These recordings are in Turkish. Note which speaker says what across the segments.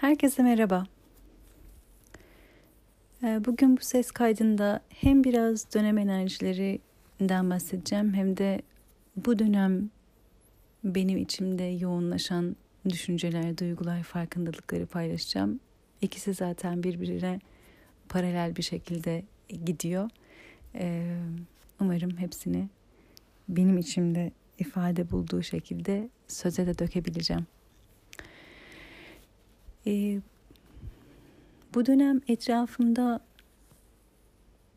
Speaker 1: Herkese merhaba. Ee, bugün bu ses kaydında hem biraz dönem enerjilerinden bahsedeceğim hem de bu dönem benim içimde yoğunlaşan düşünceler, duygular, farkındalıkları paylaşacağım. İkisi zaten birbirine paralel bir şekilde gidiyor. Ee, umarım hepsini benim içimde ifade bulduğu şekilde söze de dökebileceğim. E, bu dönem etrafımda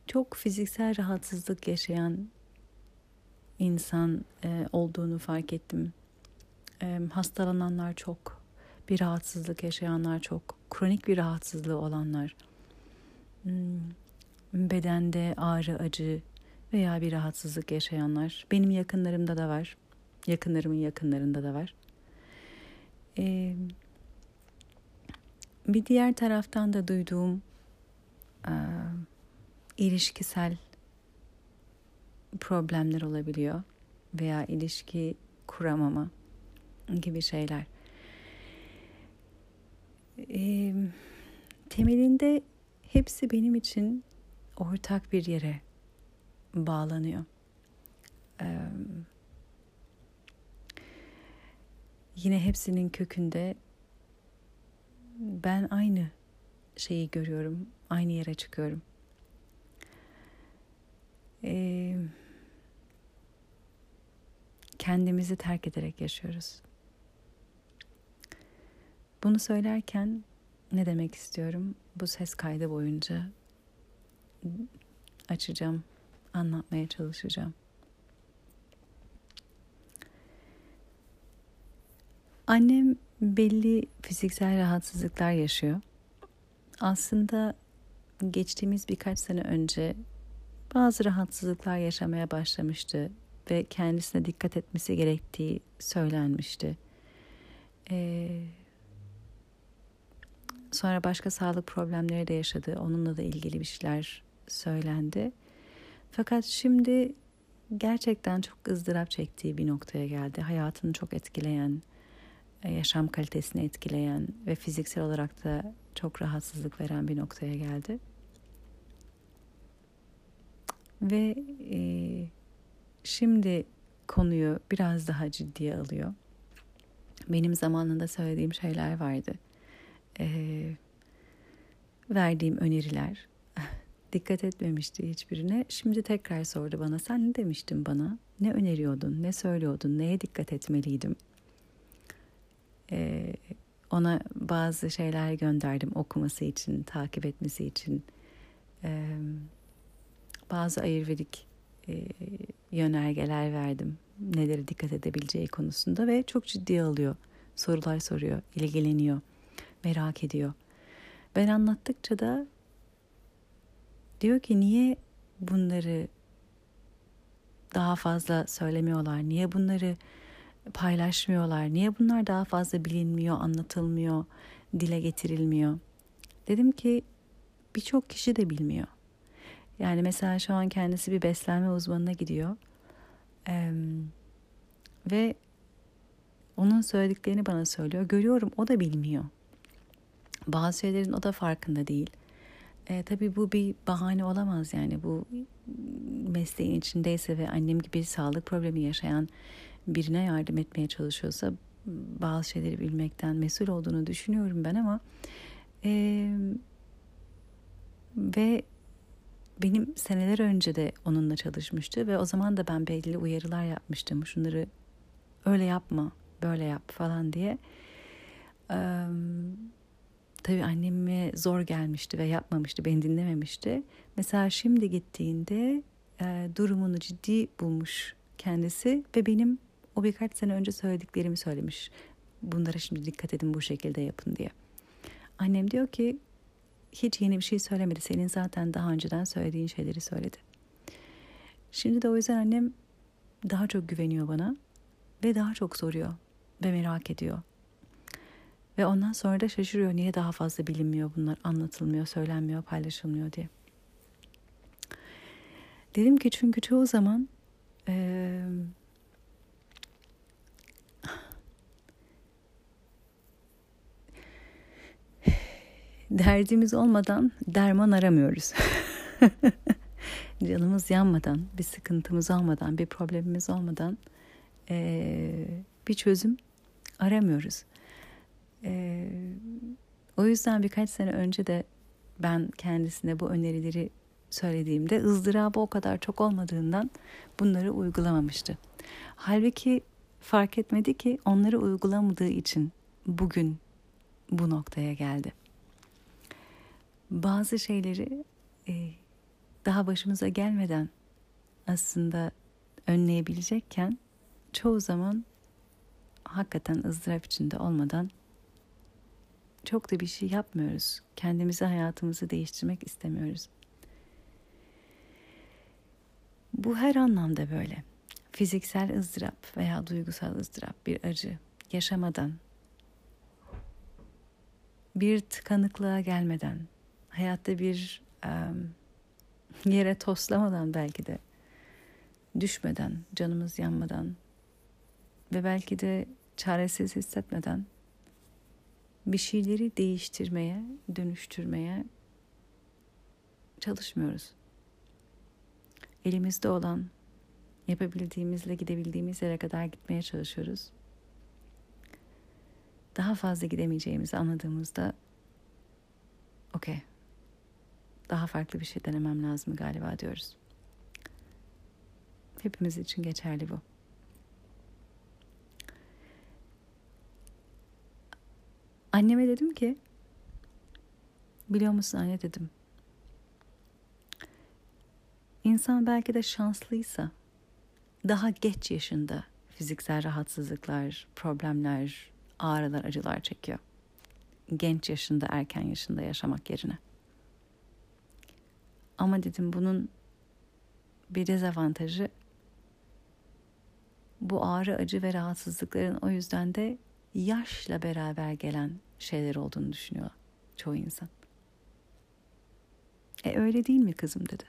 Speaker 1: çok fiziksel rahatsızlık yaşayan insan e, olduğunu fark ettim. E, hastalananlar çok, bir rahatsızlık yaşayanlar çok, kronik bir rahatsızlığı olanlar, hmm, bedende ağrı, acı veya bir rahatsızlık yaşayanlar. Benim yakınlarımda da var, yakınlarımın yakınlarında da var. E, bir diğer taraftan da duyduğum e, ilişkisel problemler olabiliyor veya ilişki kuramama gibi şeyler. E, temelinde hepsi benim için ortak bir yere bağlanıyor. E, yine hepsinin kökünde ben aynı şeyi görüyorum, aynı yere çıkıyorum. Ee, kendimizi terk ederek yaşıyoruz. Bunu söylerken ne demek istiyorum? Bu ses kaydı boyunca açacağım, anlatmaya çalışacağım. Annem belli fiziksel rahatsızlıklar yaşıyor. Aslında geçtiğimiz birkaç sene önce bazı rahatsızlıklar yaşamaya başlamıştı ve kendisine dikkat etmesi gerektiği söylenmişti. Ee, sonra başka sağlık problemleri de yaşadı. Onunla da ilgili bir şeyler söylendi. Fakat şimdi gerçekten çok ızdırap çektiği bir noktaya geldi. Hayatını çok etkileyen, yaşam kalitesini etkileyen ve fiziksel olarak da çok rahatsızlık veren bir noktaya geldi. Ve e, şimdi konuyu biraz daha ciddiye alıyor. Benim zamanında söylediğim şeyler vardı. E, verdiğim öneriler. Dikkat etmemişti hiçbirine. Şimdi tekrar sordu bana. Sen ne demiştin bana? Ne öneriyordun? Ne söylüyordun? Neye dikkat etmeliydim?'' E, ona bazı şeyler gönderdim okuması için, takip etmesi için. E, bazı ayırvedik e, yönergeler verdim. Neleri dikkat edebileceği konusunda ve çok ciddi alıyor. Sorular soruyor, ilgileniyor, merak ediyor. Ben anlattıkça da diyor ki niye bunları daha fazla söylemiyorlar? Niye bunları paylaşmıyorlar? Niye bunlar daha fazla bilinmiyor, anlatılmıyor, dile getirilmiyor? Dedim ki birçok kişi de bilmiyor. Yani mesela şu an kendisi bir beslenme uzmanına gidiyor. Ee, ve onun söylediklerini bana söylüyor. Görüyorum o da bilmiyor. Bazı şeylerin o da farkında değil. E, tabii bu bir bahane olamaz yani bu mesleğin içindeyse ve annem gibi sağlık problemi yaşayan birine yardım etmeye çalışıyorsa bazı şeyleri bilmekten mesul olduğunu düşünüyorum ben ama e, ve benim seneler önce de onunla çalışmıştı ve o zaman da ben belli uyarılar yapmıştım. Şunları öyle yapma, böyle yap falan diye. Ee, tabii anneme zor gelmişti ve yapmamıştı, beni dinlememişti. Mesela şimdi gittiğinde e, durumunu ciddi bulmuş kendisi ve benim o birkaç sene önce söylediklerimi söylemiş. Bunlara şimdi dikkat edin bu şekilde yapın diye. Annem diyor ki hiç yeni bir şey söylemedi. Senin zaten daha önceden söylediğin şeyleri söyledi. Şimdi de o yüzden annem daha çok güveniyor bana ve daha çok soruyor ve merak ediyor. Ve ondan sonra da şaşırıyor niye daha fazla bilinmiyor bunlar, anlatılmıyor, söylenmiyor, paylaşılmıyor diye. Dedim ki çünkü çoğu zaman e, Derdimiz olmadan derman aramıyoruz. Canımız yanmadan, bir sıkıntımız olmadan, bir problemimiz olmadan e, bir çözüm aramıyoruz. E, o yüzden birkaç sene önce de ben kendisine bu önerileri söylediğimde ızdırabı o kadar çok olmadığından bunları uygulamamıştı. Halbuki fark etmedi ki onları uygulamadığı için bugün bu noktaya geldi. Bazı şeyleri e, daha başımıza gelmeden aslında önleyebilecekken çoğu zaman hakikaten ızdırap içinde olmadan çok da bir şey yapmıyoruz. Kendimizi hayatımızı değiştirmek istemiyoruz. Bu her anlamda böyle. Fiziksel ızdırap veya duygusal ızdırap, bir acı yaşamadan, bir tıkanıklığa gelmeden, hayatta bir yere toslamadan belki de, düşmeden, canımız yanmadan ve belki de çaresiz hissetmeden bir şeyleri değiştirmeye, dönüştürmeye çalışmıyoruz. Elimizde olan, yapabildiğimizle gidebildiğimiz yere kadar gitmeye çalışıyoruz. Daha fazla gidemeyeceğimizi anladığımızda okey, daha farklı bir şey denemem lazım galiba diyoruz. Hepimiz için geçerli bu. Anneme dedim ki biliyor musun anne dedim. İnsan belki de şanslıysa daha geç yaşında fiziksel rahatsızlıklar, problemler, ağrılar, acılar çekiyor. Genç yaşında, erken yaşında yaşamak yerine. Ama dedim bunun bir dezavantajı bu ağrı, acı ve rahatsızlıkların o yüzden de yaşla beraber gelen şeyler olduğunu düşünüyor çoğu insan. E öyle değil mi kızım dedi.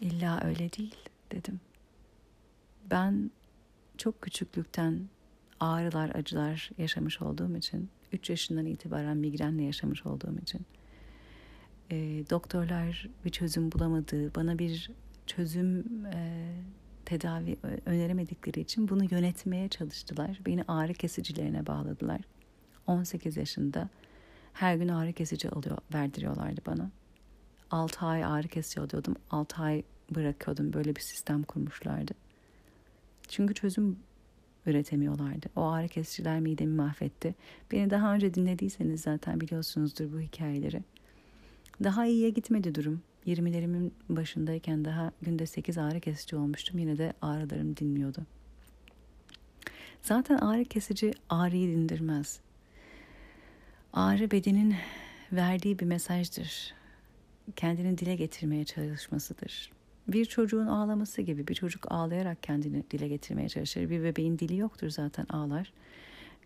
Speaker 1: İlla öyle değil dedim. Ben çok küçüklükten ağrılar, acılar yaşamış olduğum için, 3 yaşından itibaren migrenle yaşamış olduğum için, e, doktorlar bir çözüm bulamadığı, bana bir çözüm e, tedavi öneremedikleri için bunu yönetmeye çalıştılar. Beni ağrı kesicilerine bağladılar. 18 yaşında her gün ağrı kesici alıyor, verdiriyorlardı bana. 6 ay ağrı kesici alıyordum. 6 ay bırakıyordum. Böyle bir sistem kurmuşlardı. Çünkü çözüm üretemiyorlardı. O ağrı kesiciler midemi mahvetti. Beni daha önce dinlediyseniz zaten biliyorsunuzdur bu hikayeleri. Daha iyiye gitmedi durum. 20'lerimin başındayken daha günde 8 ağrı kesici olmuştum. Yine de ağrılarım dinmiyordu. Zaten ağrı kesici ağrıyı dindirmez. Ağrı bedenin verdiği bir mesajdır. Kendini dile getirmeye çalışmasıdır. Bir çocuğun ağlaması gibi bir çocuk ağlayarak kendini dile getirmeye çalışır. Bir bebeğin dili yoktur zaten ağlar.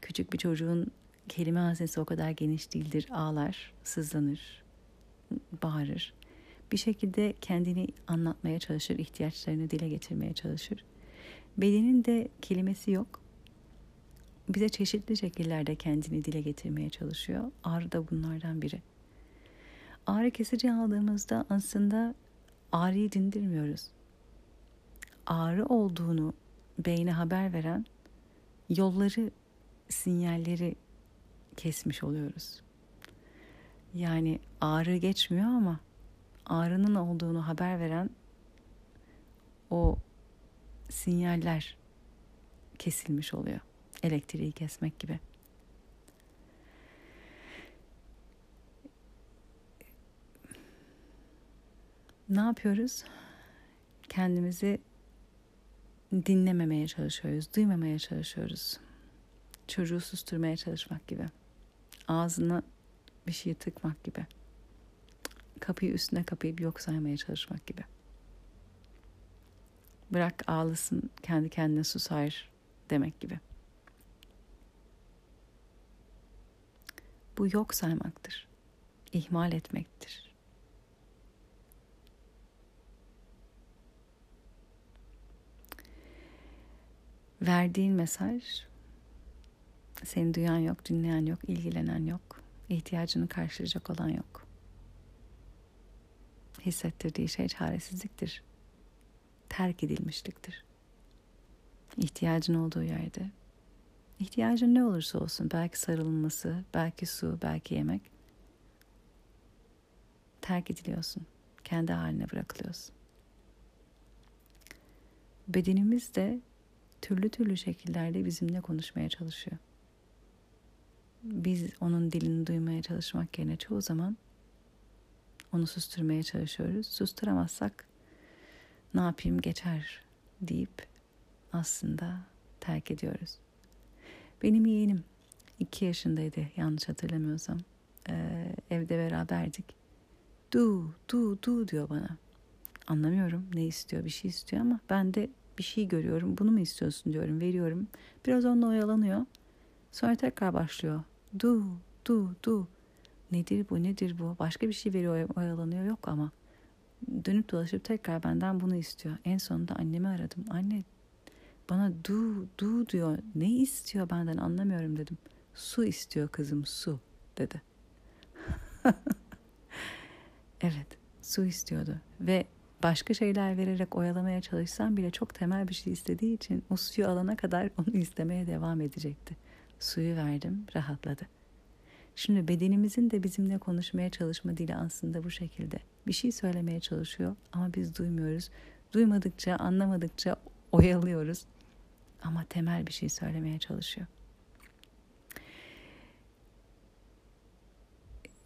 Speaker 1: Küçük bir çocuğun kelime hazinesi o kadar geniş değildir. Ağlar, sızlanır, bağırır bir şekilde kendini anlatmaya çalışır, ihtiyaçlarını dile getirmeye çalışır. Bedenin de kelimesi yok. Bize çeşitli şekillerde kendini dile getirmeye çalışıyor. Ağrı da bunlardan biri. Ağrı kesici aldığımızda aslında ağrıyı dindirmiyoruz. Ağrı olduğunu beyne haber veren yolları, sinyalleri kesmiş oluyoruz. Yani ağrı geçmiyor ama ağrının olduğunu haber veren o sinyaller kesilmiş oluyor. Elektriği kesmek gibi. Ne yapıyoruz? Kendimizi dinlememeye çalışıyoruz, duymamaya çalışıyoruz. Çocuğu susturmaya çalışmak gibi. Ağzına bir şey tıkmak gibi kapıyı üstüne kapayıp yok saymaya çalışmak gibi. Bırak ağlasın kendi kendine susar demek gibi. Bu yok saymaktır. İhmal etmektir. Verdiğin mesaj seni duyan yok, dinleyen yok, ilgilenen yok. İhtiyacını karşılayacak olan yok. Hissettirdiği şey çaresizliktir. Terk edilmişliktir. İhtiyacın olduğu yerde, ihtiyacın ne olursa olsun, belki sarılması, belki su, belki yemek, terk ediliyorsun. Kendi haline bırakılıyorsun. Bedenimiz de türlü türlü şekillerde bizimle konuşmaya çalışıyor. Biz onun dilini duymaya çalışmak yerine çoğu zaman onu susturmaya çalışıyoruz. Susturamazsak ne yapayım geçer deyip aslında terk ediyoruz. Benim yeğenim iki yaşındaydı yanlış hatırlamıyorsam. Ee, evde beraberdik. Du, du, du diyor bana. Anlamıyorum ne istiyor bir şey istiyor ama ben de bir şey görüyorum. Bunu mu istiyorsun diyorum veriyorum. Biraz onunla oyalanıyor. Sonra tekrar başlıyor. Du, du, du. Nedir bu, nedir bu? Başka bir şey veriyor, oyalanıyor. Yok ama. Dönüp dolaşıp tekrar benden bunu istiyor. En sonunda annemi aradım. Anne bana du, du diyor. Ne istiyor benden anlamıyorum dedim. Su istiyor kızım, su dedi. evet, su istiyordu. Ve başka şeyler vererek oyalamaya çalışsam bile çok temel bir şey istediği için o suyu alana kadar onu istemeye devam edecekti. Suyu verdim, rahatladı. Şimdi bedenimizin de bizimle konuşmaya çalışma dili aslında bu şekilde. Bir şey söylemeye çalışıyor ama biz duymuyoruz. Duymadıkça, anlamadıkça oyalıyoruz. Ama temel bir şey söylemeye çalışıyor.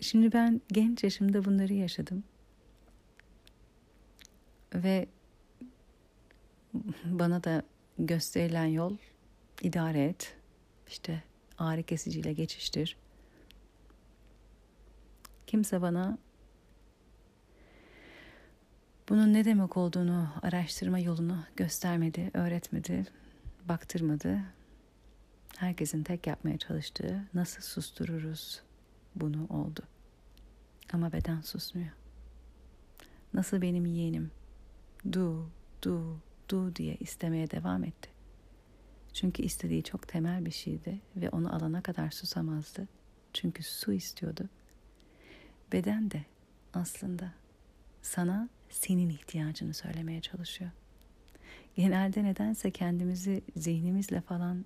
Speaker 1: Şimdi ben genç yaşımda bunları yaşadım. Ve bana da gösterilen yol idare et. İşte ağrı kesiciyle geçiştir. Kimse bana bunun ne demek olduğunu araştırma yolunu göstermedi, öğretmedi, baktırmadı. Herkesin tek yapmaya çalıştığı nasıl sustururuz bunu oldu. Ama beden susmuyor. Nasıl benim yeğenim du, du, du diye istemeye devam etti. Çünkü istediği çok temel bir şeydi ve onu alana kadar susamazdı. Çünkü su istiyordu. Beden de aslında sana senin ihtiyacını söylemeye çalışıyor. Genelde nedense kendimizi zihnimizle falan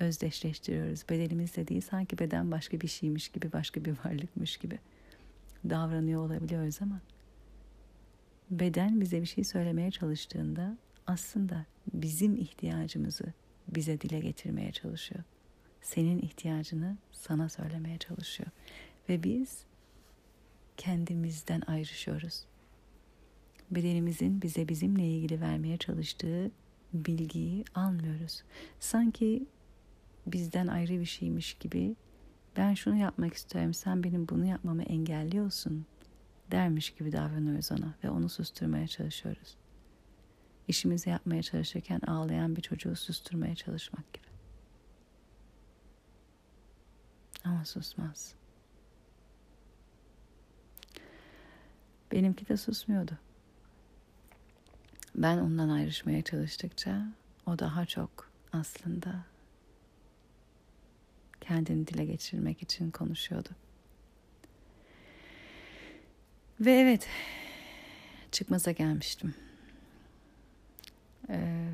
Speaker 1: özdeşleştiriyoruz. Bedenimizle değil sanki beden başka bir şeymiş gibi, başka bir varlıkmış gibi davranıyor olabiliyoruz ama beden bize bir şey söylemeye çalıştığında aslında bizim ihtiyacımızı bize dile getirmeye çalışıyor. Senin ihtiyacını sana söylemeye çalışıyor. Ve biz kendimizden ayrışıyoruz. Bedenimizin bize bizimle ilgili vermeye çalıştığı bilgiyi almıyoruz. Sanki bizden ayrı bir şeymiş gibi ben şunu yapmak istiyorum sen benim bunu yapmamı engelliyorsun dermiş gibi davranıyoruz ona ve onu susturmaya çalışıyoruz. İşimizi yapmaya çalışırken ağlayan bir çocuğu susturmaya çalışmak gibi. Ama susmaz. Benimki de susmuyordu. Ben ondan ayrışmaya çalıştıkça o daha çok aslında kendini dile geçirmek için konuşuyordu. Ve evet çıkmaza gelmiştim. Ee,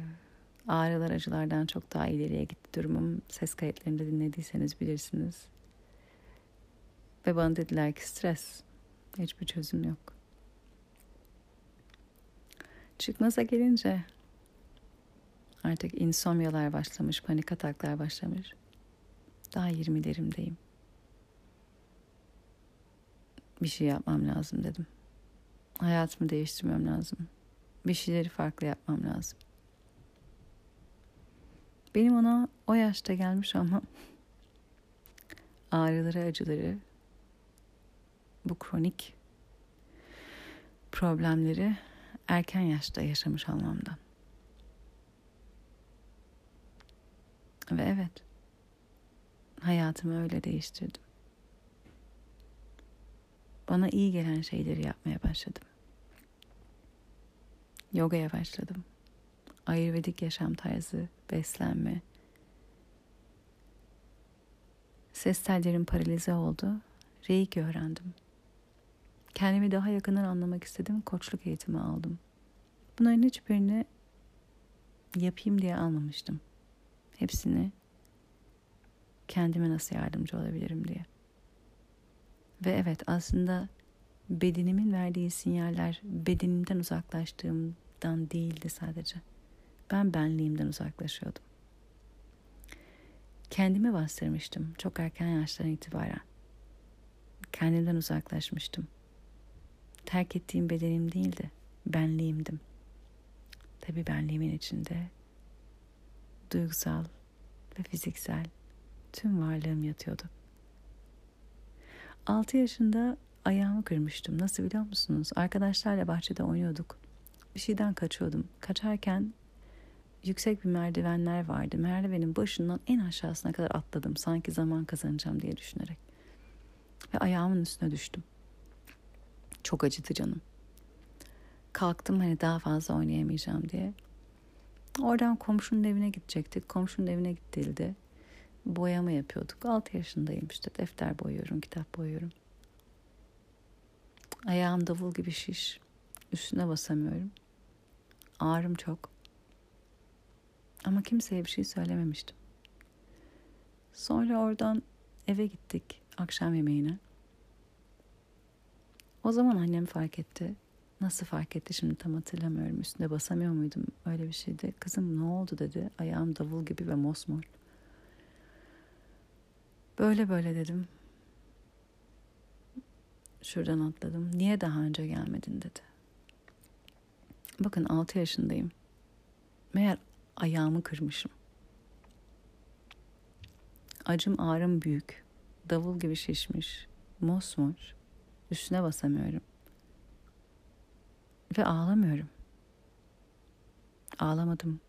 Speaker 1: ağrılar acılardan çok daha ileriye gitti durumum. Ses kayıtlarını dinlediyseniz bilirsiniz. Ve bana dediler ki stres. Hiçbir çözüm yok. Çıkmaza gelince artık insomyalar başlamış, panik ataklar başlamış. Daha 20'lerimdeyim bir şey yapmam lazım dedim. Hayatımı değiştirmem lazım. Bir şeyleri farklı yapmam lazım. Benim ona o yaşta gelmiş ama ağrıları, acıları, bu kronik problemleri erken yaşta yaşamış olmamdan. Ve evet, hayatımı öyle değiştirdim. Bana iyi gelen şeyleri yapmaya başladım. Yogaya başladım. Ayurvedik yaşam tarzı, beslenme. Ses tellerim paralize oldu. Reiki öğrendim. Kendimi daha yakından anlamak istedim. Koçluk eğitimi aldım. Bunların hiçbirini yapayım diye almamıştım. Hepsini kendime nasıl yardımcı olabilirim diye. Ve evet aslında bedenimin verdiği sinyaller bedenimden uzaklaştığımdan değildi sadece. Ben benliğimden uzaklaşıyordum. Kendimi bastırmıştım çok erken yaştan itibaren. Kendimden uzaklaşmıştım. Terk ettiğim bedenim değildi, benliğimdim. Tabii benliğimin içinde duygusal ve fiziksel tüm varlığım yatıyordu. 6 yaşında ayağımı kırmıştım. Nasıl biliyor musunuz? Arkadaşlarla bahçede oynuyorduk. Bir şeyden kaçıyordum. Kaçarken yüksek bir merdivenler vardı. Merdivenin başından en aşağısına kadar atladım. Sanki zaman kazanacağım diye düşünerek. Ve ayağımın üstüne düştüm. Çok acıdı canım. Kalktım hani daha fazla oynayamayacağım diye. Oradan komşunun evine gidecektik. Komşunun evine gittiğinde boyama yapıyorduk. 6 yaşındayım işte defter boyuyorum, kitap boyuyorum. Ayağım davul gibi şiş. Üstüne basamıyorum. Ağrım çok. Ama kimseye bir şey söylememiştim. Sonra oradan eve gittik akşam yemeğine. O zaman annem fark etti. Nasıl fark etti şimdi tam hatırlamıyorum. Üstünde basamıyor muydum? Öyle bir şeydi. Kızım ne oldu dedi. Ayağım davul gibi ve mosmor. Böyle böyle dedim. Şuradan atladım. Niye daha önce gelmedin dedi. Bakın 6 yaşındayım. Meğer ayağımı kırmışım. Acım ağrım büyük. Davul gibi şişmiş. Mosmor. Üstüne basamıyorum. Ve ağlamıyorum. Ağlamadım.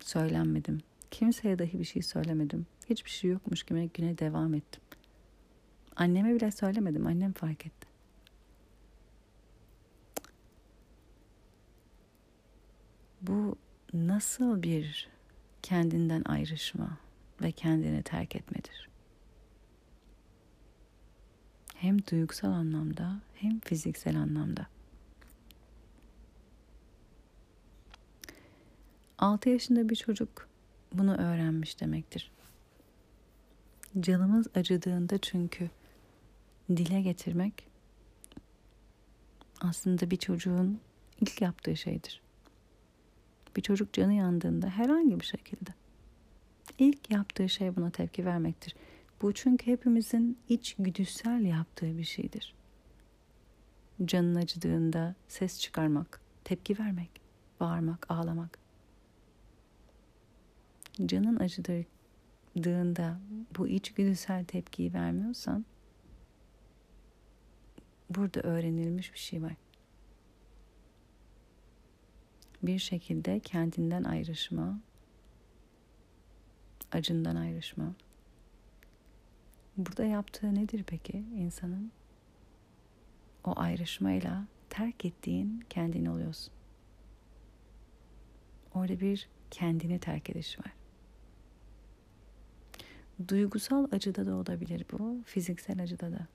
Speaker 1: Söylenmedim. Kimseye dahi bir şey söylemedim. Hiçbir şey yokmuş gibi güne devam ettim. Anneme bile söylemedim. Annem fark etti. Bu nasıl bir kendinden ayrışma ve kendini terk etmedir? Hem duygusal anlamda hem fiziksel anlamda. 6 yaşında bir çocuk bunu öğrenmiş demektir. Canımız acıdığında çünkü dile getirmek aslında bir çocuğun ilk yaptığı şeydir. Bir çocuk canı yandığında herhangi bir şekilde ilk yaptığı şey buna tepki vermektir. Bu çünkü hepimizin iç güdüsel yaptığı bir şeydir. Canın acıdığında ses çıkarmak, tepki vermek, bağırmak, ağlamak. Canın acıdığında bu iç güdüsel tepkiyi vermiyorsan burada öğrenilmiş bir şey var. Bir şekilde kendinden ayrışma, acından ayrışma. Burada yaptığı nedir peki insanın? O ayrışmayla terk ettiğin kendini oluyorsun. Orada bir kendini terk ediş var. Duygusal acıda da olabilir bu, fiziksel acıda da.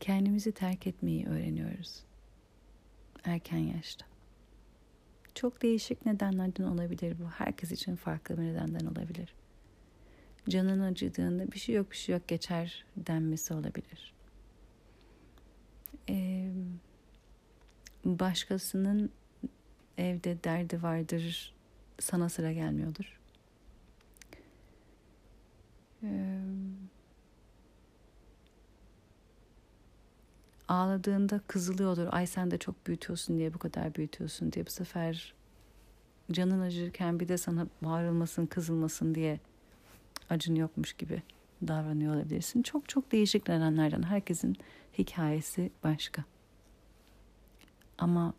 Speaker 1: Kendimizi terk etmeyi öğreniyoruz. Erken yaşta. Çok değişik nedenlerden olabilir bu. Herkes için farklı bir nedenden olabilir. Canın acıdığında bir şey yok bir şey yok geçer denmesi olabilir. Ee, başkasının evde derdi vardır sana sıra gelmiyordur. Ee, ağladığında kızılıyordur. Ay sen de çok büyütüyorsun diye bu kadar büyütüyorsun diye bu sefer canın acırken bir de sana bağırılmasın, kızılmasın diye acın yokmuş gibi davranıyor olabilirsin. Çok çok değişik nedenlerden herkesin hikayesi başka. Ama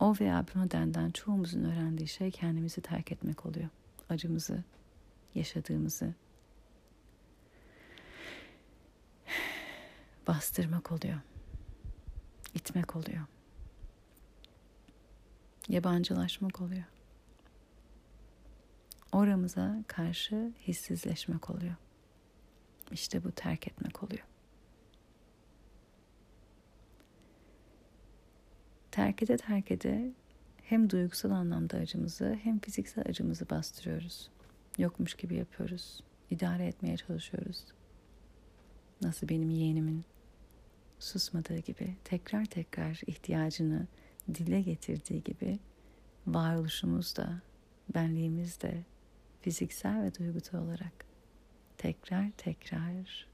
Speaker 1: o veya bu nedenden çoğumuzun öğrendiği şey kendimizi terk etmek oluyor. Acımızı, yaşadığımızı, bastırmak oluyor. itmek oluyor. Yabancılaşmak oluyor. oramıza karşı hissizleşmek oluyor. İşte bu terk etmek oluyor. Terk ede terk ede hem duygusal anlamda acımızı hem fiziksel acımızı bastırıyoruz. Yokmuş gibi yapıyoruz. İdare etmeye çalışıyoruz. Nasıl benim yeğenimin susmadığı gibi tekrar tekrar ihtiyacını dile getirdiği gibi varoluşumuz da benliğimiz de fiziksel ve duygusal olarak tekrar tekrar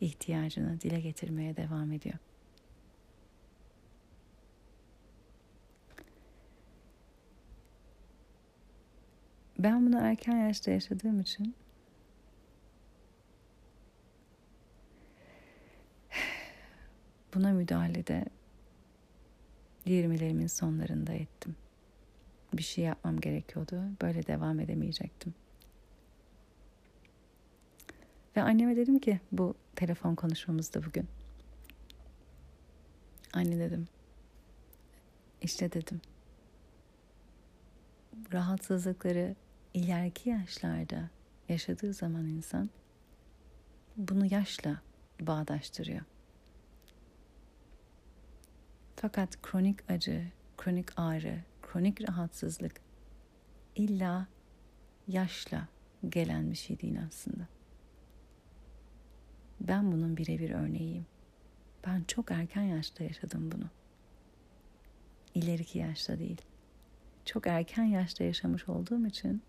Speaker 1: ihtiyacını dile getirmeye devam ediyor. Ben bunu erken yaşta yaşadığım için buna müdahalede 20'lerimin sonlarında ettim. Bir şey yapmam gerekiyordu. Böyle devam edemeyecektim. Ve anneme dedim ki bu telefon konuşmamızda bugün. Anne dedim. İşte dedim. Rahatsızlıkları ileriki yaşlarda yaşadığı zaman insan bunu yaşla bağdaştırıyor. Fakat kronik acı, kronik ağrı, kronik rahatsızlık illa yaşla gelen bir şey değil aslında. Ben bunun birebir örneğiyim. Ben çok erken yaşta yaşadım bunu. İleriki yaşta değil. Çok erken yaşta yaşamış olduğum için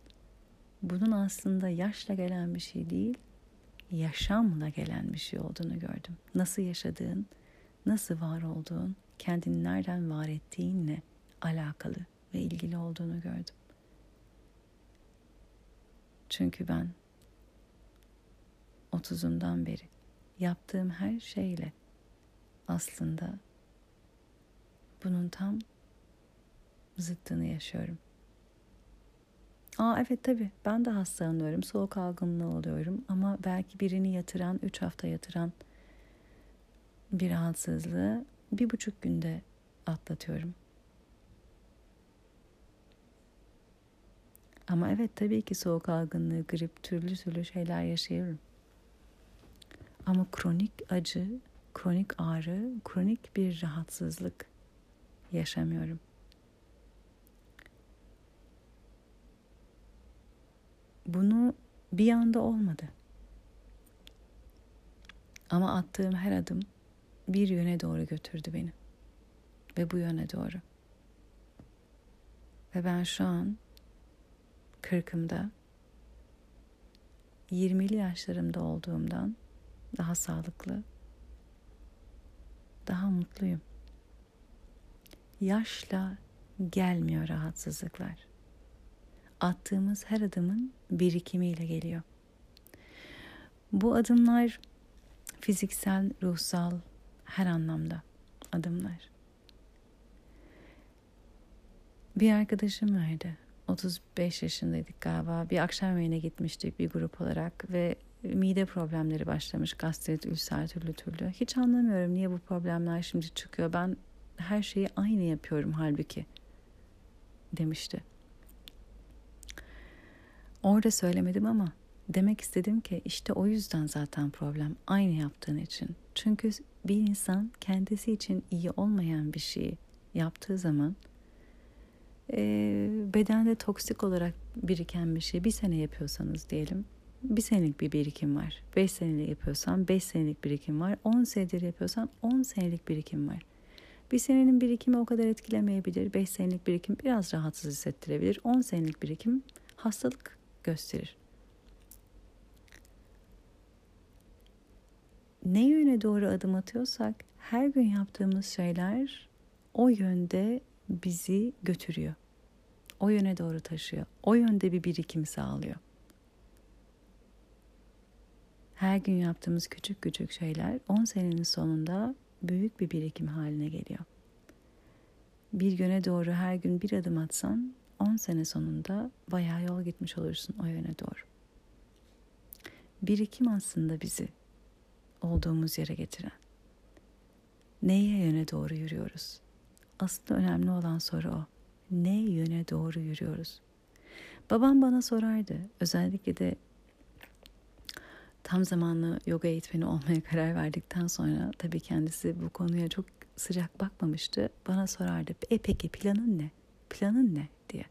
Speaker 1: bunun aslında yaşla gelen bir şey değil, yaşamla gelen bir şey olduğunu gördüm. Nasıl yaşadığın, nasıl var olduğun, kendini nereden var ettiğinle alakalı ve ilgili olduğunu gördüm. Çünkü ben otuzumdan beri yaptığım her şeyle aslında bunun tam zıttını yaşıyorum. Aa evet tabii ben de hastalanıyorum. Soğuk algınlığı oluyorum. Ama belki birini yatıran, üç hafta yatıran bir rahatsızlığı bir buçuk günde atlatıyorum. Ama evet tabii ki soğuk algınlığı, grip, türlü türlü şeyler yaşıyorum. Ama kronik acı, kronik ağrı, kronik bir rahatsızlık yaşamıyorum. Bunu bir anda olmadı. Ama attığım her adım bir yöne doğru götürdü beni. Ve bu yöne doğru. Ve ben şu an kırkımda 20'li yaşlarımda olduğumdan daha sağlıklı, daha mutluyum. Yaşla gelmiyor rahatsızlıklar. Attığımız her adımın birikimiyle geliyor. Bu adımlar fiziksel, ruhsal, her anlamda adımlar. Bir arkadaşım vardı. 35 yaşındaydık galiba. Bir akşam yemeğine gitmiştik bir grup olarak ve mide problemleri başlamış. Gastrit, ülser türlü türlü. Hiç anlamıyorum niye bu problemler şimdi çıkıyor. Ben her şeyi aynı yapıyorum halbuki demişti. Orada söylemedim ama demek istedim ki işte o yüzden zaten problem aynı yaptığın için. Çünkü bir insan kendisi için iyi olmayan bir şeyi yaptığı zaman e, bedende toksik olarak biriken bir şey bir sene yapıyorsanız diyelim bir senelik bir birikim var. Beş senelik yapıyorsan beş senelik birikim var. On senedir yapıyorsan on senelik birikim var. Bir senenin birikimi o kadar etkilemeyebilir. Beş senelik birikim biraz rahatsız hissettirebilir. On senelik birikim hastalık gösterir. Ne yöne doğru adım atıyorsak her gün yaptığımız şeyler o yönde bizi götürüyor. O yöne doğru taşıyor. O yönde bir birikim sağlıyor. Her gün yaptığımız küçük küçük şeyler 10 senenin sonunda büyük bir birikim haline geliyor. Bir yöne doğru her gün bir adım atsan 10 sene sonunda bayağı yol gitmiş olursun o yöne doğru. Birikim aslında bizi olduğumuz yere getiren. Neye yöne doğru yürüyoruz? Aslında önemli olan soru o. Ne yöne doğru yürüyoruz? Babam bana sorardı. Özellikle de tam zamanlı yoga eğitmeni olmaya karar verdikten sonra tabii kendisi bu konuya çok sıcak bakmamıştı. Bana sorardı. E peki planın ne? Planın ne diye.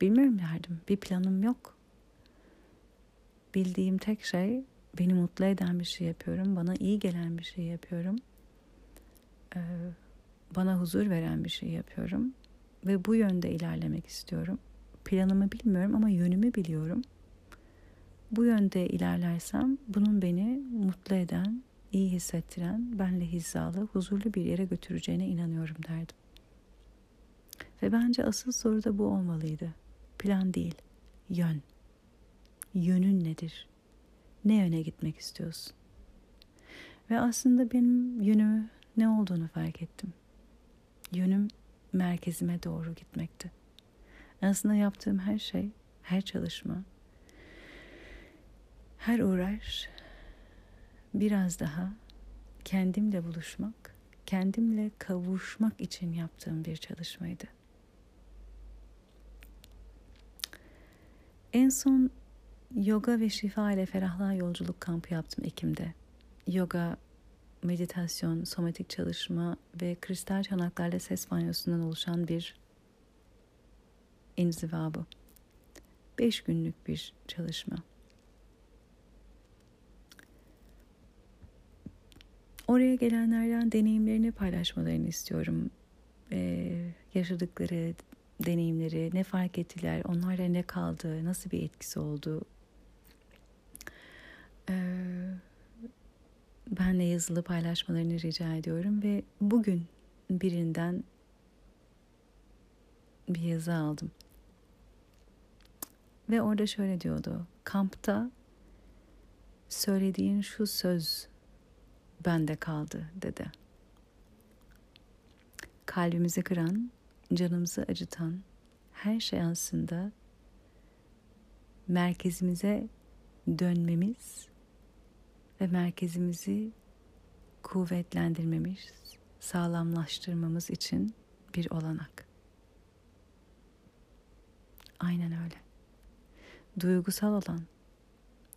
Speaker 1: Bilmiyorum derdim. Bir planım yok. Bildiğim tek şey beni mutlu eden bir şey yapıyorum. Bana iyi gelen bir şey yapıyorum. Bana huzur veren bir şey yapıyorum. Ve bu yönde ilerlemek istiyorum. Planımı bilmiyorum ama yönümü biliyorum. Bu yönde ilerlersem bunun beni mutlu eden, iyi hissettiren, benle hizalı, huzurlu bir yere götüreceğine inanıyorum derdim. Ve bence asıl soru da bu olmalıydı. Plan değil, yön. Yönün nedir? Ne yöne gitmek istiyorsun? Ve aslında benim yönümü ne olduğunu fark ettim. Yönüm merkezime doğru gitmekti. Aslında yaptığım her şey, her çalışma, her uğraş biraz daha kendimle buluşmak, kendimle kavuşmak için yaptığım bir çalışmaydı. En son yoga ve şifa ile ferahlığa yolculuk kampı yaptım Ekim'de. Yoga, meditasyon, somatik çalışma ve kristal çanaklarla ses banyosundan oluşan bir inziva bu. Beş günlük bir çalışma. Oraya gelenlerden deneyimlerini paylaşmalarını istiyorum. Ee, yaşadıkları deneyimleri, ne fark ettiler, onlarla ne kaldı, nasıl bir etkisi oldu. Ee, benle yazılı paylaşmalarını rica ediyorum ve bugün birinden bir yazı aldım. Ve orada şöyle diyordu. Kampta söylediğin şu söz bende kaldı dedi. Kalbimizi kıran, canımızı acıtan her şey aslında merkezimize dönmemiz ve merkezimizi kuvvetlendirmemiz, sağlamlaştırmamız için bir olanak. Aynen öyle. Duygusal olan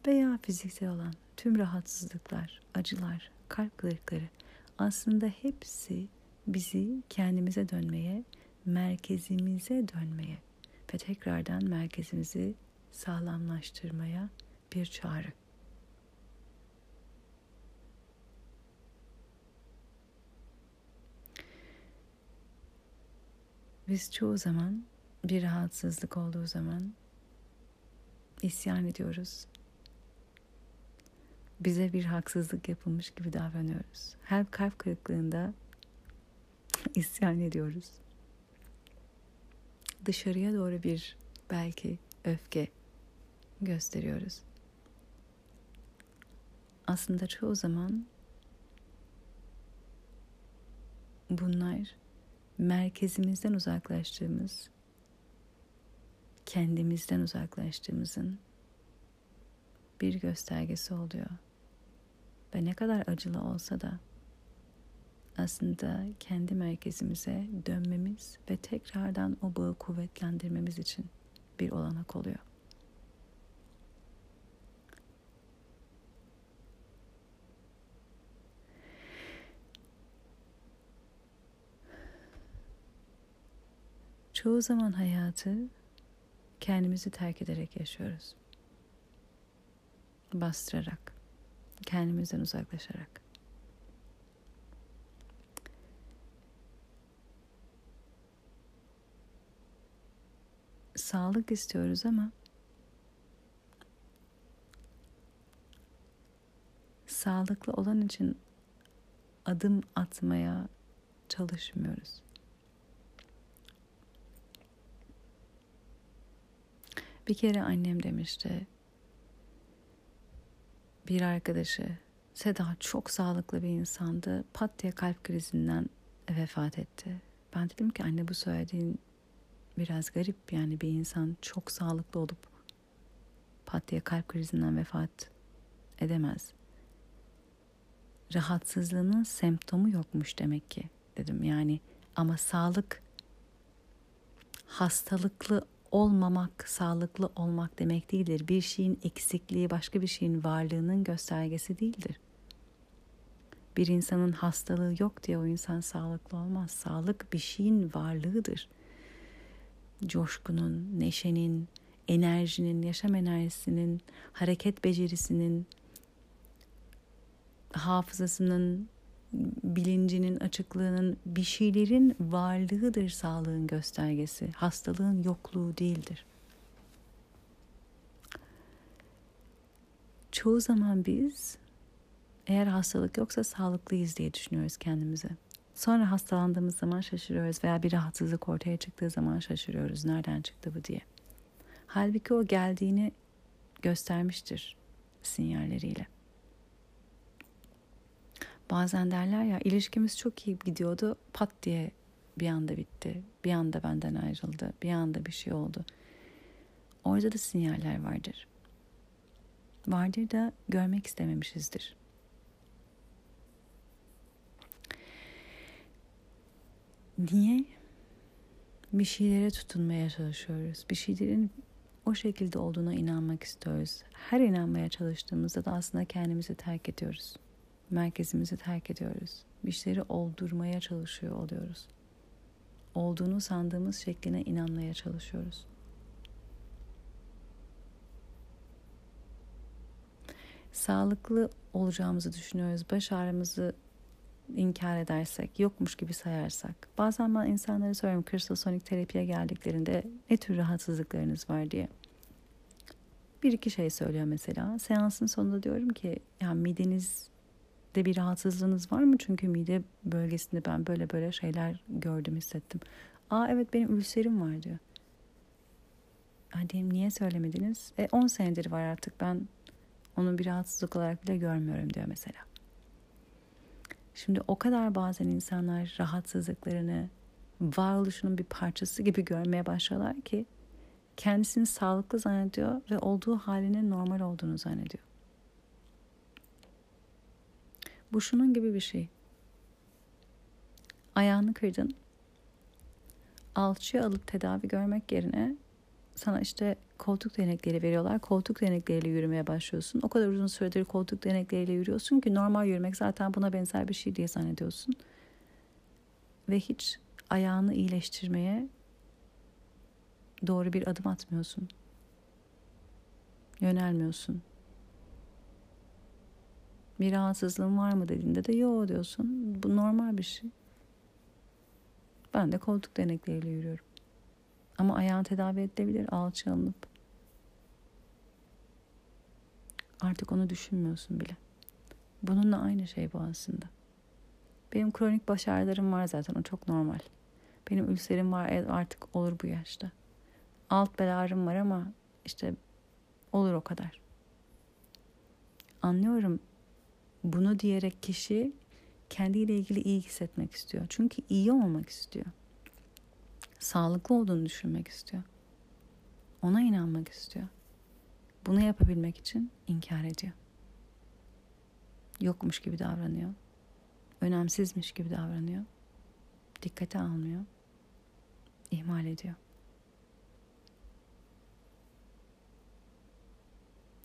Speaker 1: veya fiziksel olan tüm rahatsızlıklar, acılar, kalp kırıkları aslında hepsi bizi kendimize dönmeye, merkezimize dönmeye ve tekrardan merkezimizi sağlamlaştırmaya bir çağrı. Biz çoğu zaman bir rahatsızlık olduğu zaman isyan ediyoruz. Bize bir haksızlık yapılmış gibi davranıyoruz. Her kalp kırıklığında isyan ediyoruz. Dışarıya doğru bir belki öfke gösteriyoruz. Aslında çoğu zaman bunlar merkezimizden uzaklaştığımız, kendimizden uzaklaştığımızın bir göstergesi oluyor. Ve ne kadar acılı olsa da aslında kendi merkezimize dönmemiz ve tekrardan o bağı kuvvetlendirmemiz için bir olanak oluyor. Çoğu zaman hayatı kendimizi terk ederek yaşıyoruz. Bastırarak, kendimizden uzaklaşarak. Sağlık istiyoruz ama sağlıklı olan için adım atmaya çalışmıyoruz. Bir kere annem demişti. Bir arkadaşı Seda çok sağlıklı bir insandı. Pat diye kalp krizinden vefat etti. Ben dedim ki anne bu söylediğin biraz garip. Yani bir insan çok sağlıklı olup pat diye kalp krizinden vefat edemez. Rahatsızlığının semptomu yokmuş demek ki dedim. Yani ama sağlık hastalıklı olmamak, sağlıklı olmak demek değildir. Bir şeyin eksikliği başka bir şeyin varlığının göstergesi değildir. Bir insanın hastalığı yok diye o insan sağlıklı olmaz. Sağlık bir şeyin varlığıdır. Coşkunun, neşenin, enerjinin, yaşam enerjisinin, hareket becerisinin, hafızasının, bilincinin, açıklığının bir şeylerin varlığıdır sağlığın göstergesi. Hastalığın yokluğu değildir. Çoğu zaman biz eğer hastalık yoksa sağlıklıyız diye düşünüyoruz kendimize. Sonra hastalandığımız zaman şaşırıyoruz veya bir rahatsızlık ortaya çıktığı zaman şaşırıyoruz. Nereden çıktı bu diye. Halbuki o geldiğini göstermiştir sinyalleriyle. Bazen derler ya ilişkimiz çok iyi gidiyordu pat diye bir anda bitti. Bir anda benden ayrıldı. Bir anda bir şey oldu. Orada da sinyaller vardır. Vardır da görmek istememişizdir. Niye? Bir şeylere tutunmaya çalışıyoruz. Bir şeylerin o şekilde olduğuna inanmak istiyoruz. Her inanmaya çalıştığımızda da aslında kendimizi terk ediyoruz merkezimizi terk ediyoruz. Bir şeyleri oldurmaya çalışıyor oluyoruz. Olduğunu sandığımız şekline inanmaya çalışıyoruz. Sağlıklı olacağımızı düşünüyoruz. Baş ağrımızı inkar edersek, yokmuş gibi sayarsak. Bazen ben insanlara soruyorum kristosonik terapiye geldiklerinde ne tür rahatsızlıklarınız var diye. Bir iki şey söylüyor mesela. Seansın sonunda diyorum ki yani mideniz de bir rahatsızlığınız var mı? Çünkü mide bölgesinde ben böyle böyle şeyler gördüm, hissettim. Aa evet benim ülserim var diyor. Hadi niye söylemediniz? E 10 senedir var artık ben onu bir rahatsızlık olarak bile görmüyorum diyor mesela. Şimdi o kadar bazen insanlar rahatsızlıklarını varoluşunun bir parçası gibi görmeye başlıyorlar ki kendisini sağlıklı zannediyor ve olduğu halinin normal olduğunu zannediyor. Bu şunun gibi bir şey. Ayağını kırdın. Alçıya alıp tedavi görmek yerine sana işte koltuk denekleri veriyorlar. Koltuk denekleriyle yürümeye başlıyorsun. O kadar uzun süredir koltuk denekleriyle yürüyorsun ki normal yürümek zaten buna benzer bir şey diye zannediyorsun. Ve hiç ayağını iyileştirmeye doğru bir adım atmıyorsun. Yönelmiyorsun. Bir rahatsızlığın var mı dediğinde de yo diyorsun. Bu normal bir şey. Ben de koltuk denekleriyle yürüyorum. Ama ayağın tedavi edilebilir alçı alınıp. Artık onu düşünmüyorsun bile. Bununla aynı şey bu aslında. Benim kronik baş ağrılarım var zaten o çok normal. Benim ülserim var e, artık olur bu yaşta. Alt bel ağrım var ama işte olur o kadar. Anlıyorum bunu diyerek kişi kendiyle ilgili iyi hissetmek istiyor. Çünkü iyi olmak istiyor. Sağlıklı olduğunu düşünmek istiyor. Ona inanmak istiyor. Bunu yapabilmek için inkar ediyor. Yokmuş gibi davranıyor. Önemsizmiş gibi davranıyor. Dikkate almıyor. İhmal ediyor.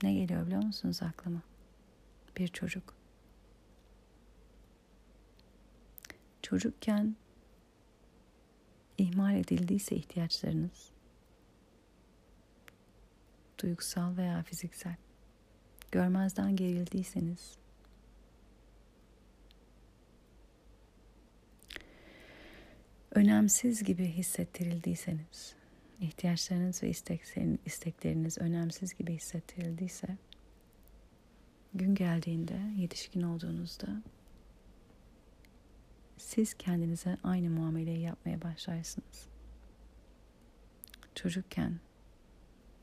Speaker 1: Ne geliyor biliyor musunuz aklıma? Bir çocuk. Çocukken ihmal edildiyse ihtiyaçlarınız, duygusal veya fiziksel, görmezden gerildiyseniz, önemsiz gibi hissettirildiyseniz, ihtiyaçlarınız ve istekleriniz önemsiz gibi hissettirildiyse, gün geldiğinde, yetişkin olduğunuzda siz kendinize aynı muameleyi yapmaya başlarsınız. Çocukken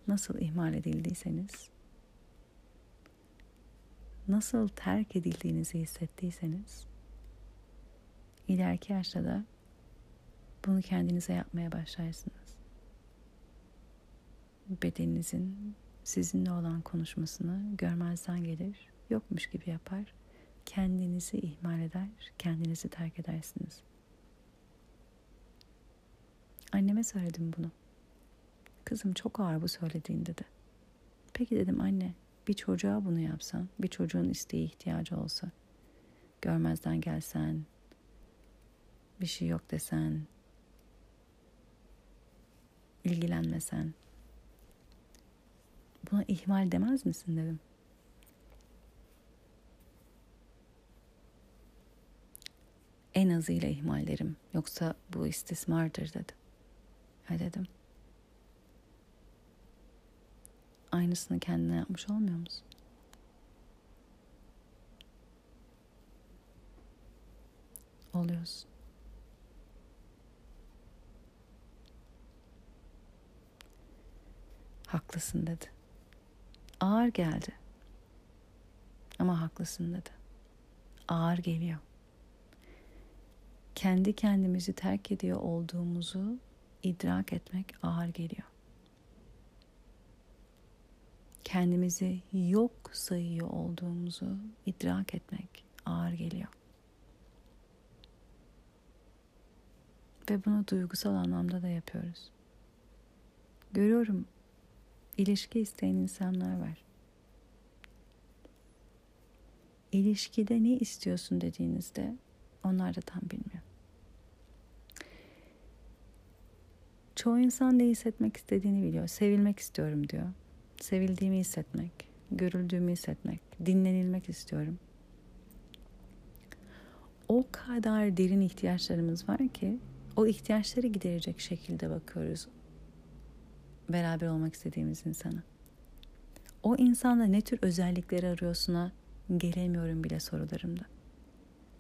Speaker 1: nasıl ihmal edildiyseniz, nasıl terk edildiğinizi hissettiyseniz, ileriki yaşta da bunu kendinize yapmaya başlarsınız. Bedeninizin sizinle olan konuşmasını görmezden gelir, yokmuş gibi yapar kendinizi ihmal eder, kendinizi terk edersiniz. Anneme söyledim bunu. Kızım çok ağır bu söylediğin dedi. Peki dedim anne bir çocuğa bunu yapsan, bir çocuğun isteği ihtiyacı olsa, görmezden gelsen, bir şey yok desen, ilgilenmesen, buna ihmal demez misin dedim. En azıyla ihmallerim. Yoksa bu istismardır dedi. Ha dedim. Aynısını kendine yapmış olmuyor musun? Oluyorsun. Haklısın dedi. Ağır geldi. Ama haklısın dedi. Ağır geliyor. Kendi kendimizi terk ediyor olduğumuzu idrak etmek ağır geliyor. Kendimizi yok sayıyor olduğumuzu idrak etmek ağır geliyor. Ve bunu duygusal anlamda da yapıyoruz. Görüyorum ilişki isteyen insanlar var. İlişkide ne istiyorsun dediğinizde onlar da tam bilmiyor. Çoğu insan ne hissetmek istediğini biliyor. Sevilmek istiyorum diyor. Sevildiğimi hissetmek, görüldüğümü hissetmek, dinlenilmek istiyorum. O kadar derin ihtiyaçlarımız var ki o ihtiyaçları giderecek şekilde bakıyoruz beraber olmak istediğimiz insana. O insanda ne tür özellikleri arıyorsuna gelemiyorum bile sorularımda.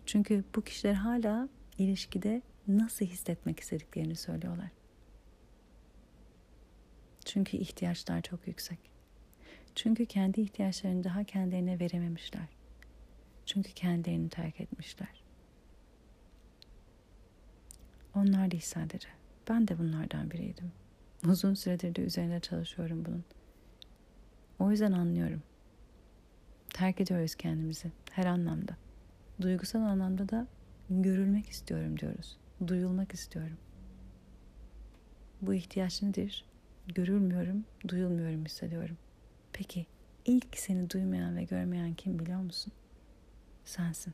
Speaker 1: Çünkü bu kişiler hala ilişkide nasıl hissetmek istediklerini söylüyorlar. Çünkü ihtiyaçlar çok yüksek. Çünkü kendi ihtiyaçlarını daha kendilerine verememişler. Çünkü kendilerini terk etmişler. Onlar değil sadece. Ben de bunlardan biriydim. Uzun süredir de üzerine çalışıyorum bunun. O yüzden anlıyorum. Terk ediyoruz kendimizi her anlamda. Duygusal anlamda da görülmek istiyorum diyoruz. Duyulmak istiyorum. Bu ihtiyaç nedir? Görülmüyorum, duyulmuyorum hissediyorum. Peki ilk seni duymayan ve görmeyen kim biliyor musun? Sensin.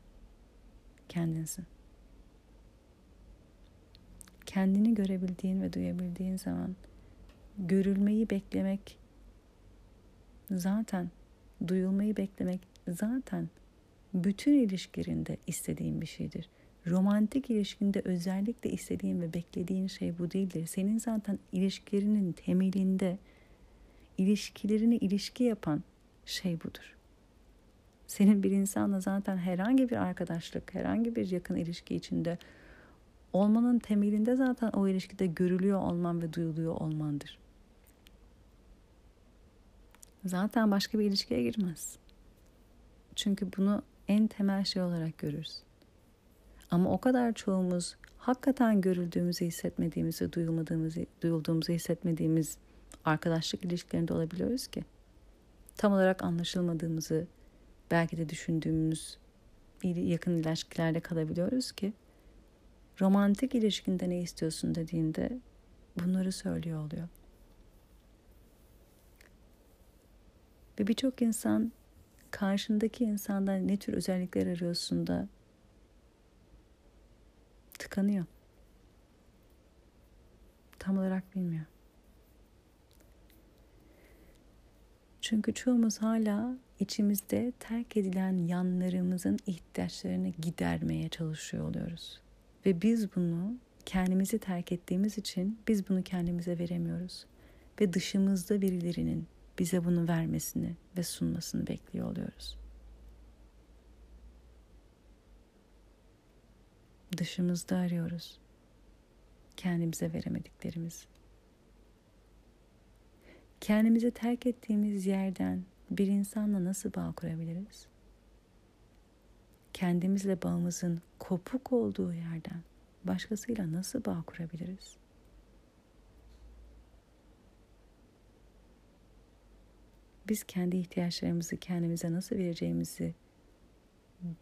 Speaker 1: Kendinsin. Kendini görebildiğin ve duyabildiğin zaman görülmeyi beklemek zaten duyulmayı beklemek zaten bütün ilişkilerinde istediğin bir şeydir. Romantik ilişkinde özellikle istediğin ve beklediğin şey bu değildir. Senin zaten ilişkilerinin temelinde ilişkilerini ilişki yapan şey budur. Senin bir insanla zaten herhangi bir arkadaşlık, herhangi bir yakın ilişki içinde olmanın temelinde zaten o ilişkide görülüyor olman ve duyuluyor olmandır. Zaten başka bir ilişkiye girmez. Çünkü bunu en temel şey olarak görürüz. Ama o kadar çoğumuz hakikaten görüldüğümüzü hissetmediğimizi, duyulmadığımızı, duyulduğumuzu hissetmediğimiz arkadaşlık ilişkilerinde olabiliyoruz ki. Tam olarak anlaşılmadığımızı belki de düşündüğümüz yakın ilişkilerde kalabiliyoruz ki romantik ilişkinde ne istiyorsun dediğinde bunları söylüyor oluyor. Ve birçok insan karşındaki insandan ne tür özellikler arıyorsun da tıkanıyor. Tam olarak bilmiyor. Çünkü çoğumuz hala içimizde terk edilen yanlarımızın ihtiyaçlarını gidermeye çalışıyor oluyoruz. Ve biz bunu kendimizi terk ettiğimiz için biz bunu kendimize veremiyoruz. Ve dışımızda birilerinin bize bunu vermesini ve sunmasını bekliyor oluyoruz. Dışımızda arıyoruz kendimize veremediklerimiz. Kendimizi terk ettiğimiz yerden bir insanla nasıl bağ kurabiliriz? Kendimizle bağımızın kopuk olduğu yerden başkasıyla nasıl bağ kurabiliriz? Biz kendi ihtiyaçlarımızı kendimize nasıl vereceğimizi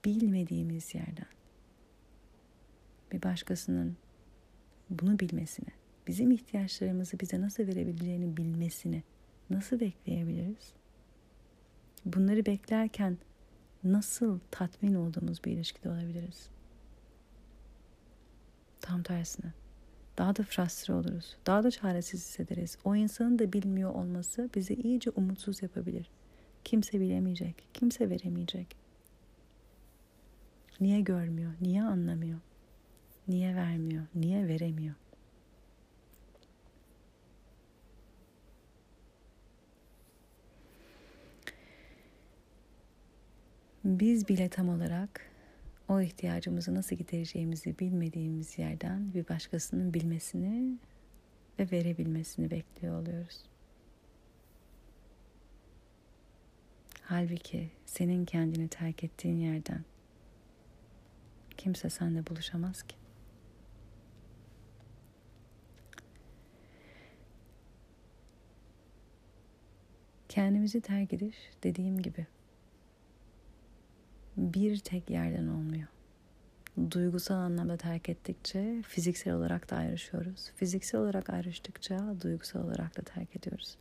Speaker 1: bilmediğimiz yerden bir başkasının bunu bilmesini bizim ihtiyaçlarımızı bize nasıl verebileceğini bilmesini nasıl bekleyebiliriz? Bunları beklerken nasıl tatmin olduğumuz bir ilişkide olabiliriz? Tam tersine. Daha da frustre oluruz. Daha da çaresiz hissederiz. O insanın da bilmiyor olması bizi iyice umutsuz yapabilir. Kimse bilemeyecek. Kimse veremeyecek. Niye görmüyor? Niye anlamıyor? Niye vermiyor? Niye veremiyor? Biz bile tam olarak o ihtiyacımızı nasıl gidereceğimizi bilmediğimiz yerden bir başkasının bilmesini ve verebilmesini bekliyor oluyoruz. Halbuki senin kendini terk ettiğin yerden kimse seninle buluşamaz ki. Kendimizi terk ediş dediğim gibi bir tek yerden olmuyor. Duygusal anlamda terk ettikçe fiziksel olarak da ayrışıyoruz. Fiziksel olarak ayrıştıkça duygusal olarak da terk ediyoruz.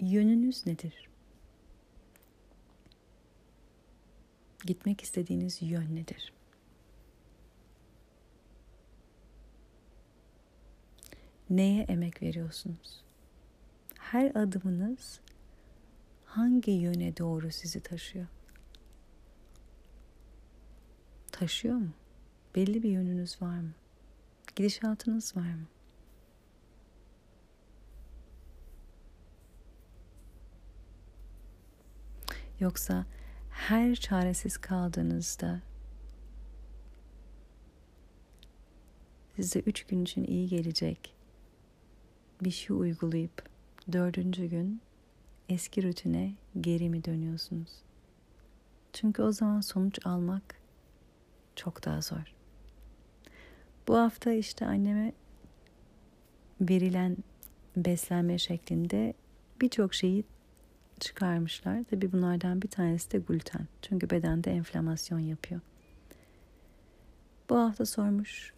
Speaker 1: Yönünüz nedir? Gitmek istediğiniz yön nedir? Neye emek veriyorsunuz? Her adımınız hangi yöne doğru sizi taşıyor? Taşıyor mu? Belli bir yönünüz var mı? Gidişatınız var mı? Yoksa her çaresiz kaldığınızda size üç gün için iyi gelecek bir şey uygulayıp dördüncü gün eski rutine geri mi dönüyorsunuz? Çünkü o zaman sonuç almak çok daha zor. Bu hafta işte anneme verilen beslenme şeklinde birçok şeyi çıkarmışlar. Tabi bunlardan bir tanesi de gluten. Çünkü bedende enflamasyon yapıyor. Bu hafta sormuş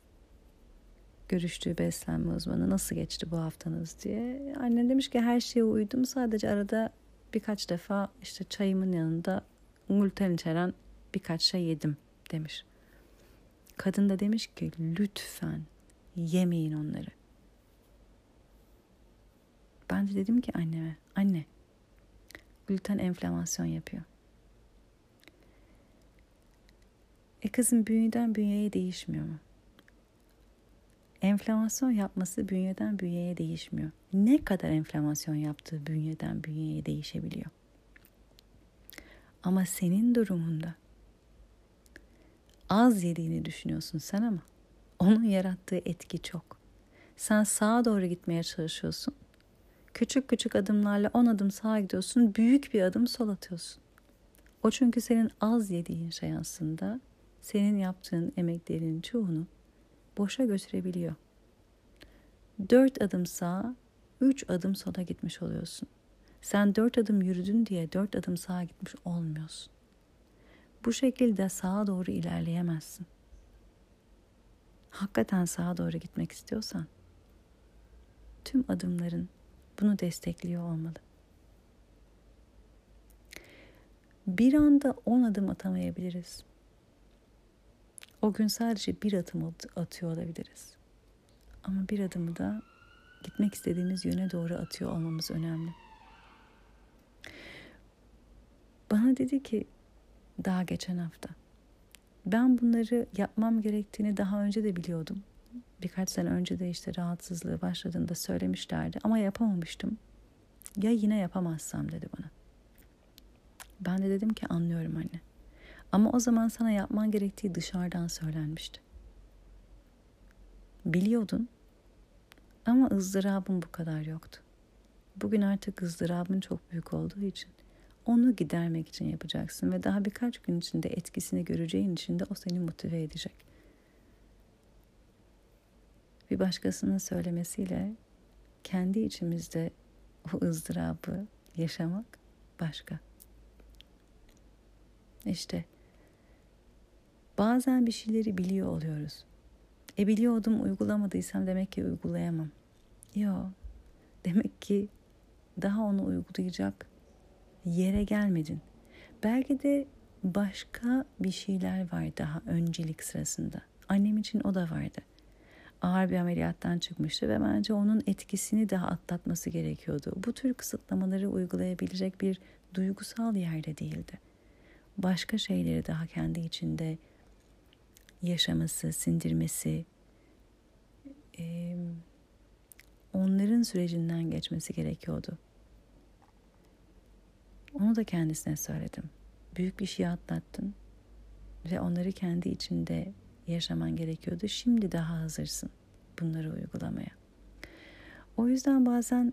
Speaker 1: görüştüğü beslenme uzmanı nasıl geçti bu haftanız diye. Annem demiş ki her şeye uydum. Sadece arada birkaç defa işte çayımın yanında gluten içeren birkaç şey yedim demiş. Kadın da demiş ki lütfen yemeyin onları. Ben de dedim ki anneme anne gluten enflamasyon yapıyor. E kızım bünyeden bünyeye değişmiyor mu? Enflamasyon yapması bünyeden bünyeye değişmiyor. Ne kadar enflamasyon yaptığı bünyeden bünyeye değişebiliyor. Ama senin durumunda az yediğini düşünüyorsun sen ama onun yarattığı etki çok. Sen sağa doğru gitmeye çalışıyorsun. Küçük küçük adımlarla on adım sağa gidiyorsun, büyük bir adım sol atıyorsun. O çünkü senin az yediğin şey aslında senin yaptığın emeklerin çoğunu boşa götürebiliyor. Dört adım sağa, üç adım sola gitmiş oluyorsun. Sen dört adım yürüdün diye dört adım sağa gitmiş olmuyorsun. Bu şekilde sağa doğru ilerleyemezsin. Hakikaten sağa doğru gitmek istiyorsan tüm adımların bunu destekliyor olmalı. Bir anda on adım atamayabiliriz. O gün sadece bir adım atıyor olabiliriz. Ama bir adımı da gitmek istediğimiz yöne doğru atıyor olmamız önemli. Bana dedi ki daha geçen hafta ben bunları yapmam gerektiğini daha önce de biliyordum. Birkaç sene önce de işte rahatsızlığı başladığında söylemişlerdi ama yapamamıştım. Ya yine yapamazsam dedi bana. Ben de dedim ki anlıyorum anne. Ama o zaman sana yapman gerektiği dışarıdan söylenmişti. Biliyordun ama ızdırabın bu kadar yoktu. Bugün artık ızdırabın çok büyük olduğu için onu gidermek için yapacaksın ve daha birkaç gün içinde etkisini göreceğin için de o seni motive edecek. Bir başkasının söylemesiyle kendi içimizde o ızdırabı yaşamak başka. İşte bazen bir şeyleri biliyor oluyoruz. E biliyordum uygulamadıysam demek ki uygulayamam. Yok. Demek ki daha onu uygulayacak yere gelmedin. Belki de başka bir şeyler var daha öncelik sırasında. Annem için o da vardı. Ağır bir ameliyattan çıkmıştı ve bence onun etkisini daha atlatması gerekiyordu. Bu tür kısıtlamaları uygulayabilecek bir duygusal yerde değildi. Başka şeyleri daha kendi içinde yaşaması, sindirmesi, onların sürecinden geçmesi gerekiyordu. Onu da kendisine söyledim. Büyük bir şey atlattın ve onları kendi içinde yaşaman gerekiyordu. Şimdi daha hazırsın bunları uygulamaya. O yüzden bazen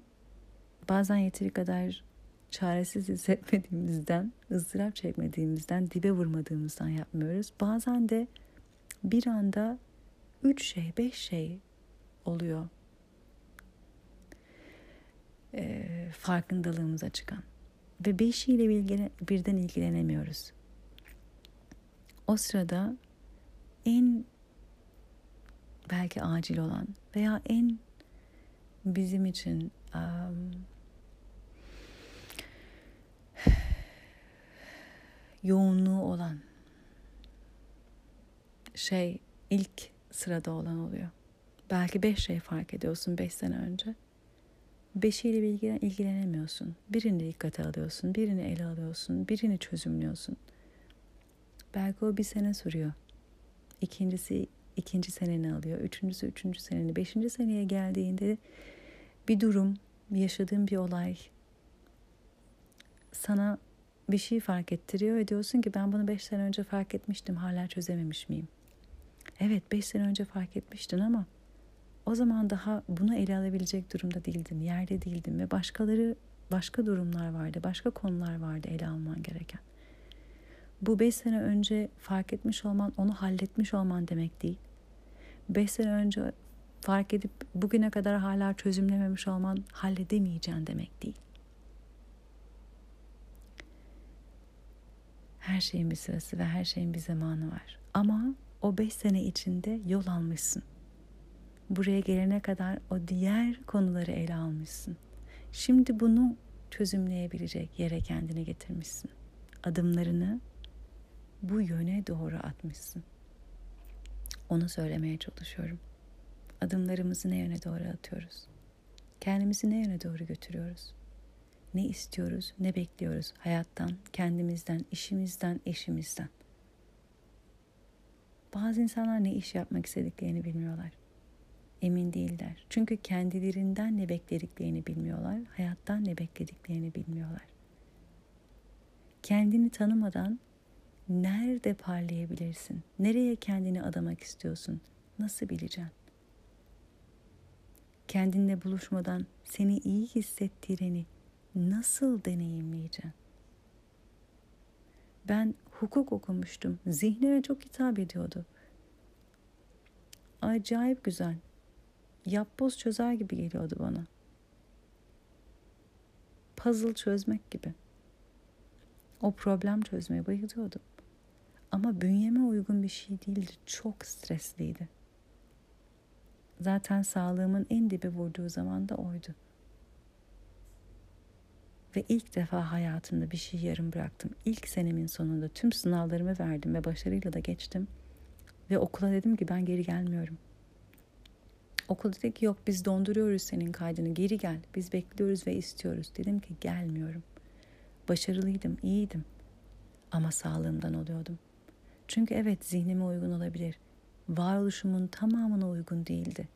Speaker 1: bazen yeteri kadar çaresiz hissetmediğimizden, ızdırap çekmediğimizden, dibe vurmadığımızdan yapmıyoruz. Bazen de bir anda üç şey, beş şey oluyor. E, farkındalığımıza çıkan. Ve beşiyle ilgili, birden ilgilenemiyoruz. O sırada en belki acil olan veya en bizim için um, yoğunluğu olan şey ilk sırada olan oluyor. Belki beş şey fark ediyorsun beş sene önce. Beşiyle ilgilen, ilgilenemiyorsun. Birini dikkate alıyorsun, birini ele alıyorsun, birini çözümlüyorsun. Belki o bir sene sürüyor. İkincisi ikinci seneni alıyor. Üçüncüsü üçüncü seneni. Beşinci seneye geldiğinde bir durum, yaşadığın bir olay sana bir şey fark ettiriyor ve diyorsun ki ben bunu beş sene önce fark etmiştim hala çözememiş miyim? Evet beş sene önce fark etmiştin ama o zaman daha bunu ele alabilecek durumda değildin, yerde değildin ve başkaları başka durumlar vardı, başka konular vardı ele alman gereken. Bu beş sene önce fark etmiş olman, onu halletmiş olman demek değil. Beş sene önce fark edip bugüne kadar hala çözümlememiş olman halledemeyeceğin demek değil. Her şeyin bir sırası ve her şeyin bir zamanı var. Ama o beş sene içinde yol almışsın. Buraya gelene kadar o diğer konuları ele almışsın. Şimdi bunu çözümleyebilecek yere kendini getirmişsin. Adımlarını bu yöne doğru atmışsın. Onu söylemeye çalışıyorum. Adımlarımızı ne yöne doğru atıyoruz? Kendimizi ne yöne doğru götürüyoruz? Ne istiyoruz, ne bekliyoruz hayattan, kendimizden, işimizden, eşimizden? Bazı insanlar ne iş yapmak istediklerini bilmiyorlar. Emin değiller. Çünkü kendilerinden ne beklediklerini bilmiyorlar, hayattan ne beklediklerini bilmiyorlar. Kendini tanımadan nerede parlayabilirsin? Nereye kendini adamak istiyorsun? Nasıl bileceksin? Kendinle buluşmadan seni iyi hissettireni nasıl deneyimleyeceksin? Ben hukuk okumuştum. Zihnime çok hitap ediyordu. Acayip güzel. Yapboz çözer gibi geliyordu bana. Puzzle çözmek gibi. O problem çözmeye bayılıyordum. Ama bünyeme uygun bir şey değildi. Çok stresliydi. Zaten sağlığımın en dibe vurduğu zaman da oydu. Ve ilk defa hayatımda bir şey yarım bıraktım. İlk senemin sonunda tüm sınavlarımı verdim ve başarıyla da geçtim. Ve okula dedim ki ben geri gelmiyorum. Okul dedi ki yok biz donduruyoruz senin kaydını geri gel. Biz bekliyoruz ve istiyoruz. Dedim ki gelmiyorum. Başarılıydım, iyiydim. Ama sağlığımdan oluyordum. Çünkü evet zihnime uygun olabilir. Varoluşumun tamamına uygun değildi.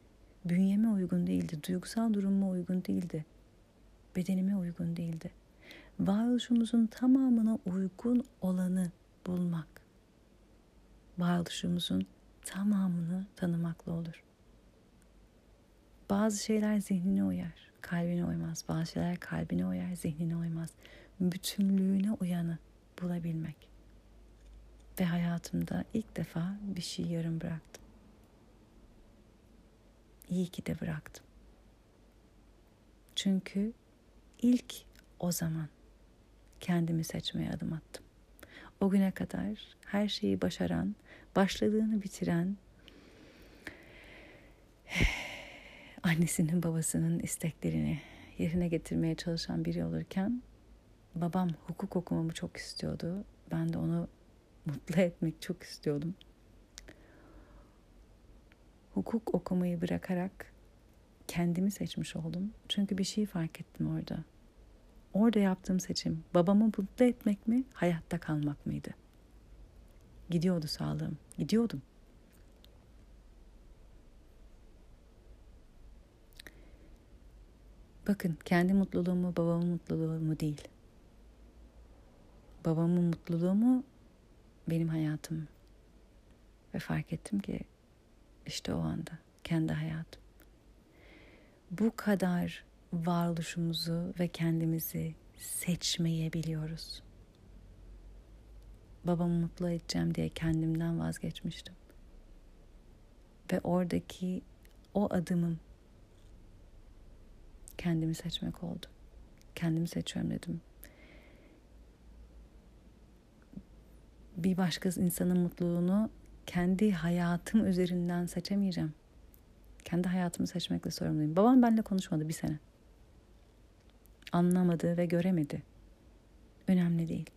Speaker 1: Bünyeme uygun değildi. Duygusal durumuma uygun değildi. Bedenime uygun değildi. Varoluşumuzun tamamına uygun olanı bulmak. Varoluşumuzun tamamını tanımakla olur. Bazı şeyler zihnine uyar, kalbine uymaz. Bazı şeyler kalbine uyar, zihnine uymaz. Bütünlüğüne uyanı bulabilmek. Ve hayatımda ilk defa bir şey yarım bıraktım. İyi ki de bıraktım. Çünkü ilk o zaman kendimi seçmeye adım attım. o güne kadar her şeyi başaran, başladığını bitiren, annesinin babasının isteklerini yerine getirmeye çalışan biri olurken babam hukuk okumamı çok istiyordu. Ben de onu mutlu etmek çok istiyordum. Hukuk okumayı bırakarak kendimi seçmiş oldum. Çünkü bir şey fark ettim orada. Orada yaptığım seçim babamı mutlu etmek mi, hayatta kalmak mıydı? Gidiyordu sağlığım. Gidiyordum. Bakın kendi mutluluğumu babamın mutluluğu mu değil. Babamın mutluluğu mu benim hayatım. Ve fark ettim ki işte o anda kendi hayatım. Bu kadar varoluşumuzu ve kendimizi seçmeyebiliyoruz. Babamı mutlu edeceğim diye kendimden vazgeçmiştim. Ve oradaki o adımım kendimi seçmek oldu. Kendimi seçiyorum dedim. Bir başka insanın mutluluğunu kendi hayatım üzerinden seçemeyeceğim. Kendi hayatımı seçmekle sorumluyum. Babam benimle konuşmadı bir sene. Anlamadı ve göremedi. Önemli değil.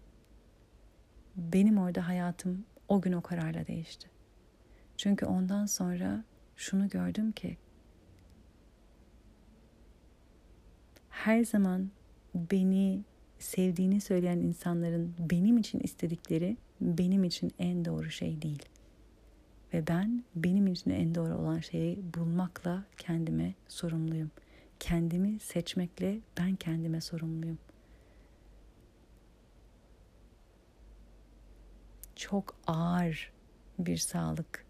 Speaker 1: Benim orada hayatım o gün o kararla değişti. Çünkü ondan sonra şunu gördüm ki her zaman beni sevdiğini söyleyen insanların benim için istedikleri benim için en doğru şey değil. Ve ben benim için en doğru olan şeyi bulmakla kendime sorumluyum. Kendimi seçmekle ben kendime sorumluyum. Çok ağır bir sağlık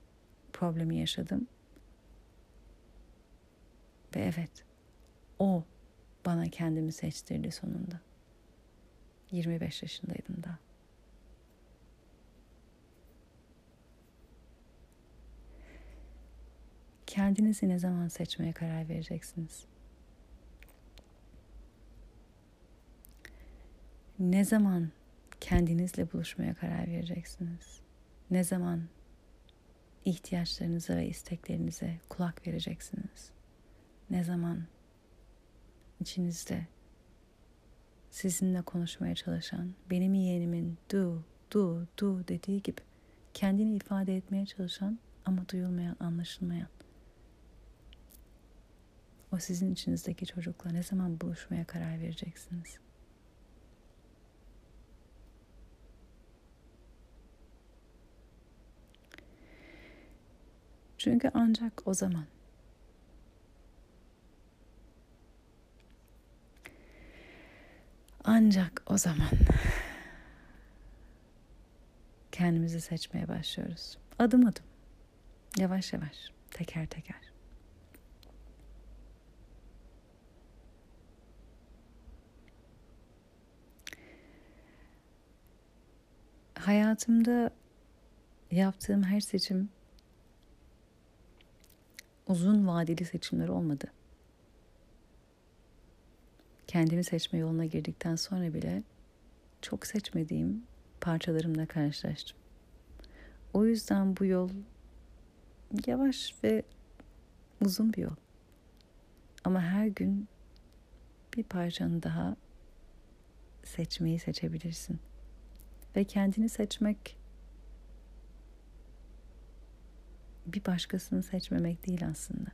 Speaker 1: problemi yaşadım. Ve evet, o bana kendimi seçtirdi sonunda. 25 yaşındaydım da. Kendinizi ne zaman seçmeye karar vereceksiniz? Ne zaman kendinizle buluşmaya karar vereceksiniz? Ne zaman ihtiyaçlarınıza ve isteklerinize kulak vereceksiniz? Ne zaman içinizde sizinle konuşmaya çalışan benim yeğenimin du du du dediği gibi kendini ifade etmeye çalışan ama duyulmayan, anlaşılmayan o sizin içinizdeki çocukla ne zaman buluşmaya karar vereceksiniz? Çünkü ancak o zaman ancak o zaman kendimizi seçmeye başlıyoruz. Adım adım, yavaş yavaş, teker teker. Hayatımda yaptığım her seçim uzun vadeli seçimler olmadı. Kendimi seçme yoluna girdikten sonra bile çok seçmediğim parçalarımla karşılaştım. O yüzden bu yol yavaş ve uzun bir yol. Ama her gün bir parçanı daha seçmeyi seçebilirsin. Ve kendini seçmek bir başkasını seçmemek değil aslında.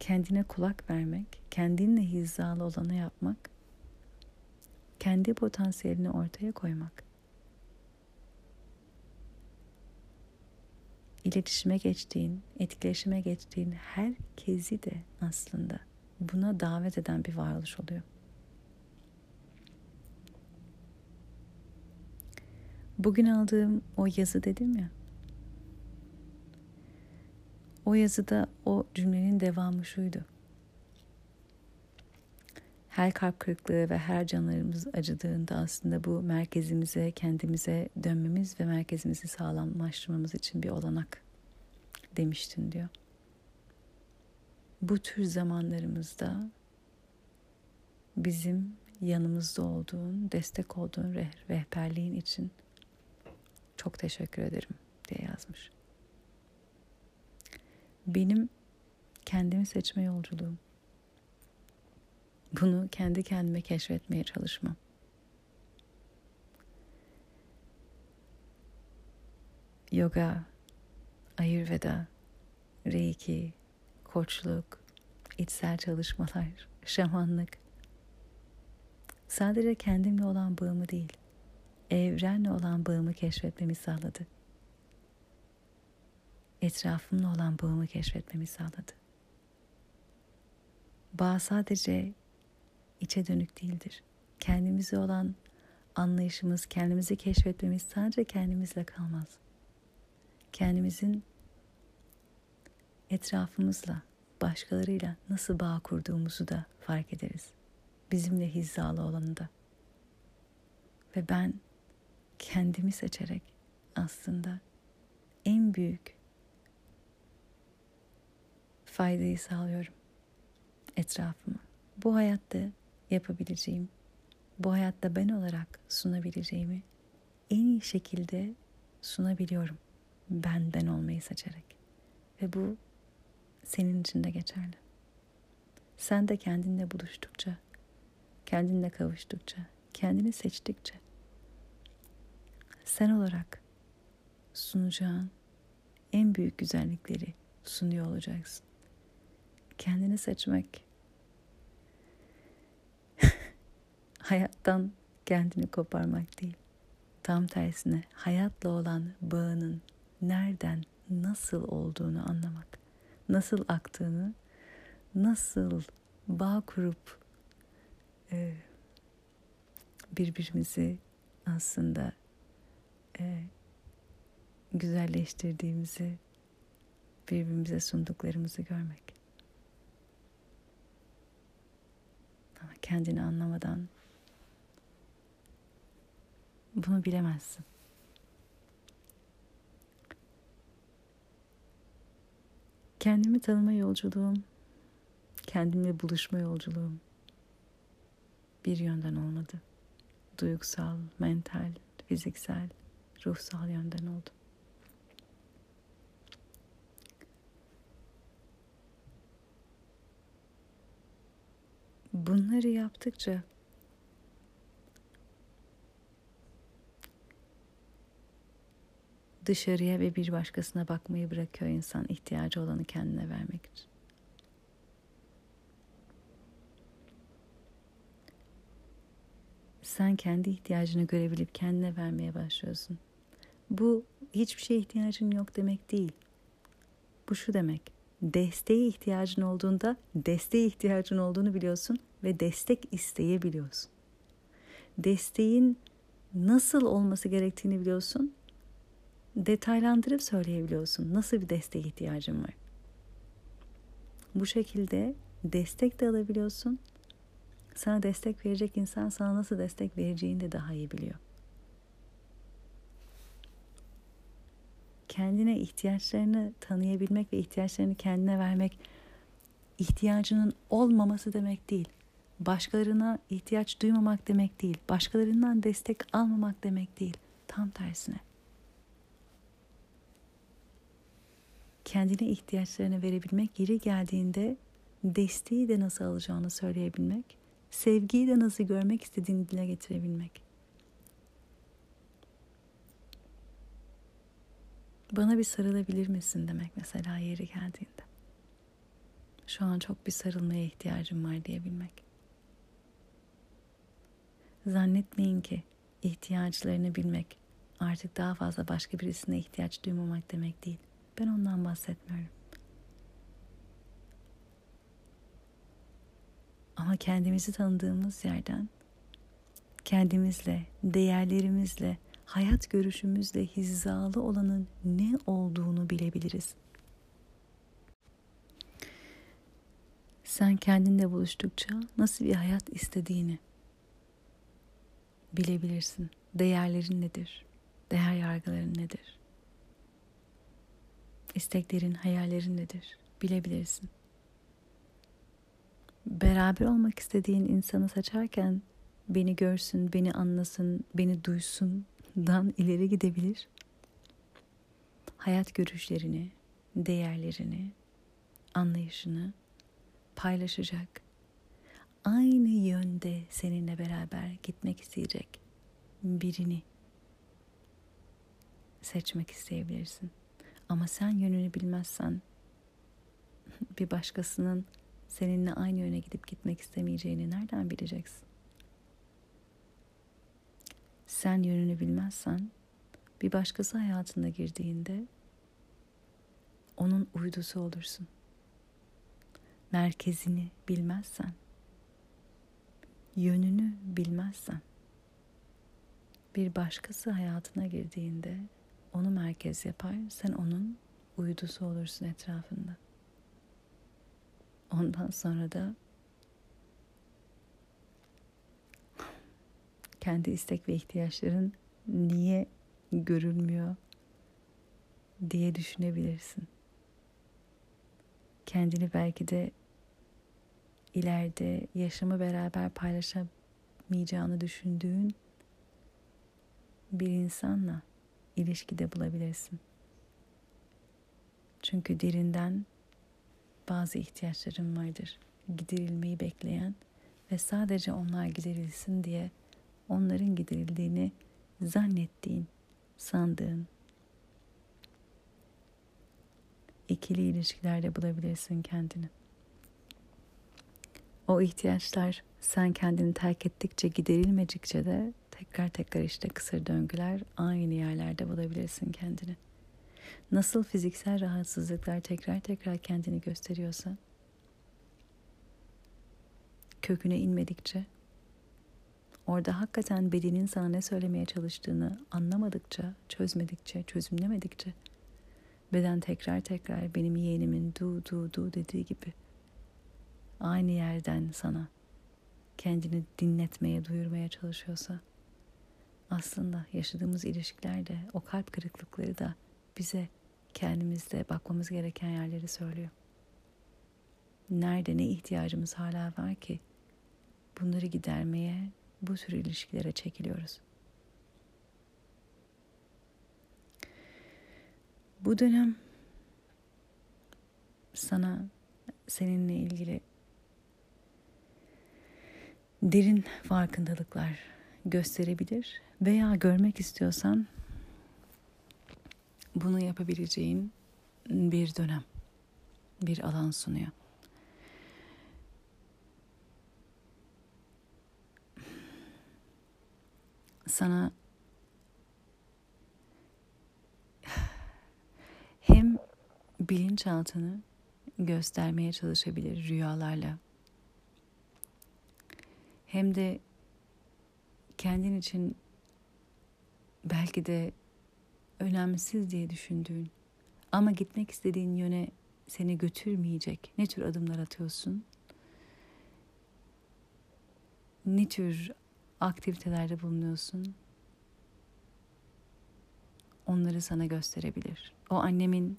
Speaker 1: Kendine kulak vermek, kendinle hizalı olanı yapmak, kendi potansiyelini ortaya koymak. İletişime geçtiğin, etkileşime geçtiğin herkesi de aslında buna davet eden bir varoluş oluyor. Bugün aldığım o yazı dedim ya. O yazıda o cümlenin devamı şuydu. Her kalp kırıklığı ve her canlarımız acıdığında aslında bu merkezimize, kendimize dönmemiz ve merkezimizi sağlamlaştırmamız için bir olanak demiştin diyor bu tür zamanlarımızda bizim yanımızda olduğun, destek olduğun rehberliğin için çok teşekkür ederim diye yazmış. Benim kendimi seçme yolculuğum. Bunu kendi kendime keşfetmeye çalışmam. Yoga, Ayurveda, Reiki, koçluk, içsel çalışmalar, şamanlık. Sadece kendimle olan bağımı değil, evrenle olan bağımı keşfetmemi sağladı. Etrafımla olan bağımı keşfetmemi sağladı. Bağ sadece içe dönük değildir. Kendimize olan anlayışımız, kendimizi keşfetmemiz sadece kendimizle kalmaz. Kendimizin etrafımızla, başkalarıyla nasıl bağ kurduğumuzu da fark ederiz. Bizimle hizalı olanı da. Ve ben kendimi seçerek aslında en büyük faydayı sağlıyorum etrafıma. Bu hayatta yapabileceğim, bu hayatta ben olarak sunabileceğimi en iyi şekilde sunabiliyorum. Ben ben olmayı seçerek. Ve bu senin için de geçerli. Sen de kendinle buluştukça, kendinle kavuştukça, kendini seçtikçe sen olarak sunacağın en büyük güzellikleri sunuyor olacaksın. Kendini seçmek hayattan kendini koparmak değil. Tam tersine hayatla olan bağının nereden, nasıl olduğunu anlamak. Nasıl aktığını, nasıl bağ kurup e, birbirimizi aslında e, güzelleştirdiğimizi, birbirimize sunduklarımızı görmek. Ama kendini anlamadan bunu bilemezsin. Kendimi tanıma yolculuğum, kendimle buluşma yolculuğum bir yönden olmadı. Duygusal, mental, fiziksel, ruhsal yönden oldu. Bunları yaptıkça dışarıya ve bir başkasına bakmayı bırakıyor insan ihtiyacı olanı kendine vermek için. Sen kendi ihtiyacını görebilip kendine vermeye başlıyorsun. Bu hiçbir şeye ihtiyacın yok demek değil. Bu şu demek. Desteğe ihtiyacın olduğunda desteğe ihtiyacın olduğunu biliyorsun ve destek isteyebiliyorsun. Desteğin nasıl olması gerektiğini biliyorsun detaylandırıp söyleyebiliyorsun. Nasıl bir destek ihtiyacın var? Bu şekilde destek de alabiliyorsun. Sana destek verecek insan sana nasıl destek vereceğini de daha iyi biliyor. Kendine ihtiyaçlarını tanıyabilmek ve ihtiyaçlarını kendine vermek ihtiyacının olmaması demek değil. Başkalarına ihtiyaç duymamak demek değil. Başkalarından destek almamak demek değil. Tam tersine. kendine ihtiyaçlarını verebilmek, yeri geldiğinde desteği de nasıl alacağını söyleyebilmek, sevgiyi de nasıl görmek istediğini dile getirebilmek. Bana bir sarılabilir misin demek mesela yeri geldiğinde. Şu an çok bir sarılmaya ihtiyacım var diyebilmek. Zannetmeyin ki ihtiyaçlarını bilmek artık daha fazla başka birisine ihtiyaç duymamak demek değil. Ben ondan bahsetmiyorum. Ama kendimizi tanıdığımız yerden kendimizle, değerlerimizle, hayat görüşümüzle hizalı olanın ne olduğunu bilebiliriz. Sen kendinle buluştukça nasıl bir hayat istediğini bilebilirsin. Değerlerin nedir? Değer yargıların nedir? isteklerin, hayallerin nedir bilebilirsin. beraber olmak istediğin insanı seçerken beni görsün, beni anlasın, beni duysundan ileri gidebilir. Hayat görüşlerini, değerlerini, anlayışını paylaşacak. Aynı yönde seninle beraber gitmek isteyecek birini seçmek isteyebilirsin. Ama sen yönünü bilmezsen bir başkasının seninle aynı yöne gidip gitmek istemeyeceğini nereden bileceksin? Sen yönünü bilmezsen bir başkası hayatına girdiğinde onun uydusu olursun. Merkezini bilmezsen, yönünü bilmezsen bir başkası hayatına girdiğinde onu merkez yapar, sen onun uydusu olursun etrafında. Ondan sonra da kendi istek ve ihtiyaçların niye görülmüyor diye düşünebilirsin. Kendini belki de ileride yaşamı beraber paylaşamayacağını düşündüğün bir insanla ilişkide bulabilirsin. Çünkü derinden bazı ihtiyaçların vardır. Giderilmeyi bekleyen ve sadece onlar giderilsin diye onların giderildiğini zannettiğin, sandığın ikili ilişkilerde bulabilirsin kendini. O ihtiyaçlar sen kendini terk ettikçe giderilmedikçe de tekrar tekrar işte kısır döngüler aynı yerlerde bulabilirsin kendini. Nasıl fiziksel rahatsızlıklar tekrar tekrar kendini gösteriyorsa köküne inmedikçe orada hakikaten bedenin sana ne söylemeye çalıştığını anlamadıkça, çözmedikçe, çözümlemedikçe beden tekrar tekrar benim yeğenimin du du du dediği gibi aynı yerden sana kendini dinletmeye, duyurmaya çalışıyorsa aslında yaşadığımız ilişkilerde o kalp kırıklıkları da bize kendimizde bakmamız gereken yerleri söylüyor. Nerede ne ihtiyacımız hala var ki bunları gidermeye bu tür ilişkilere çekiliyoruz. Bu dönem sana seninle ilgili derin farkındalıklar gösterebilir veya görmek istiyorsan bunu yapabileceğin bir dönem, bir alan sunuyor. Sana hem bilinçaltını göstermeye çalışabilir rüyalarla hem de kendin için belki de önemsiz diye düşündüğün ama gitmek istediğin yöne seni götürmeyecek ne tür adımlar atıyorsun? Ne tür aktivitelerde bulunuyorsun? Onları sana gösterebilir. O annemin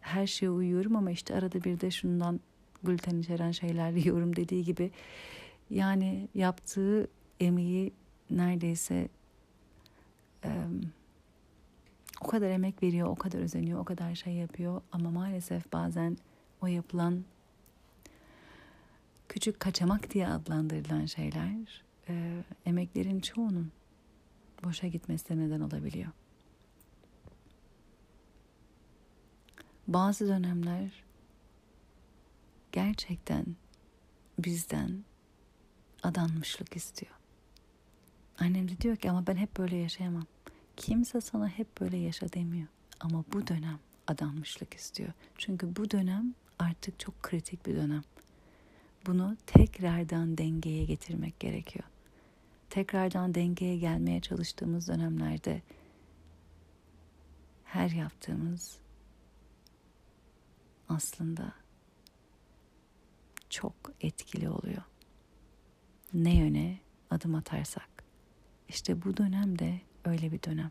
Speaker 1: her şeye uyuyorum ama işte arada bir de şundan gluten içeren şeyler yiyorum dediği gibi yani yaptığı emeği neredeyse e, o kadar emek veriyor, o kadar özeniyor, o kadar şey yapıyor ama maalesef bazen o yapılan küçük kaçamak diye adlandırılan şeyler e, emeklerin çoğunun boşa gitmesine neden olabiliyor. Bazı dönemler gerçekten bizden adanmışlık istiyor. Annem de diyor ki ama ben hep böyle yaşayamam. Kimse sana hep böyle yaşa demiyor. Ama bu dönem adanmışlık istiyor. Çünkü bu dönem artık çok kritik bir dönem. Bunu tekrardan dengeye getirmek gerekiyor. Tekrardan dengeye gelmeye çalıştığımız dönemlerde her yaptığımız aslında çok etkili oluyor. Ne yöne adım atarsak. İşte bu dönemde öyle bir dönem.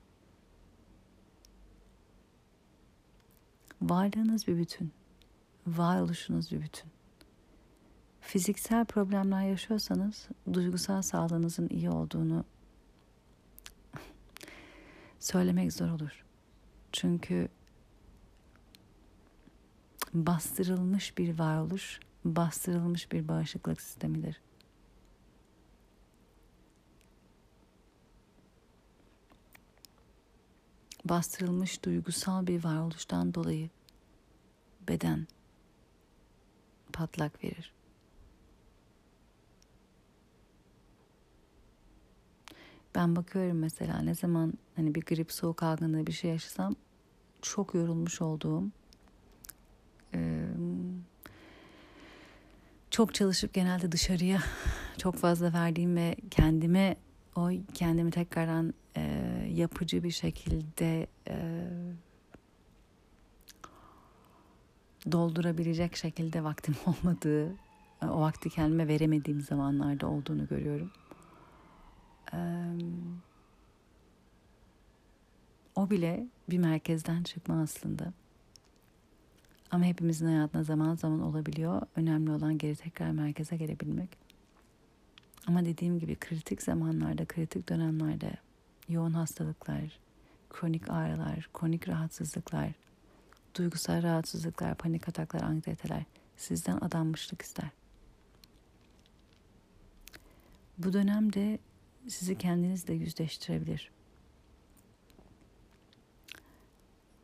Speaker 1: Varlığınız bir bütün. Varoluşunuz bir bütün. Fiziksel problemler yaşıyorsanız duygusal sağlığınızın iyi olduğunu söylemek zor olur. Çünkü bastırılmış bir varoluş, bastırılmış bir bağışıklık sistemidir. Bastırılmış duygusal bir varoluştan dolayı beden patlak verir. Ben bakıyorum mesela ne zaman hani bir grip, soğuk algınlığı bir şey yaşasam çok yorulmuş olduğum çok çalışıp genelde dışarıya çok fazla verdiğim ve kendime o kendimi tekrardan e, yapıcı bir şekilde e, doldurabilecek şekilde vaktim olmadığı, o vakti kendime veremediğim zamanlarda olduğunu görüyorum. O bile bir merkezden çıkma aslında. Ama hepimizin hayatında zaman zaman olabiliyor. Önemli olan geri tekrar merkeze gelebilmek. Ama dediğim gibi kritik zamanlarda, kritik dönemlerde yoğun hastalıklar, kronik ağrılar, kronik rahatsızlıklar, duygusal rahatsızlıklar, panik ataklar, anksiyeteler sizden adanmışlık ister. Bu dönemde sizi kendinizle yüzleştirebilir.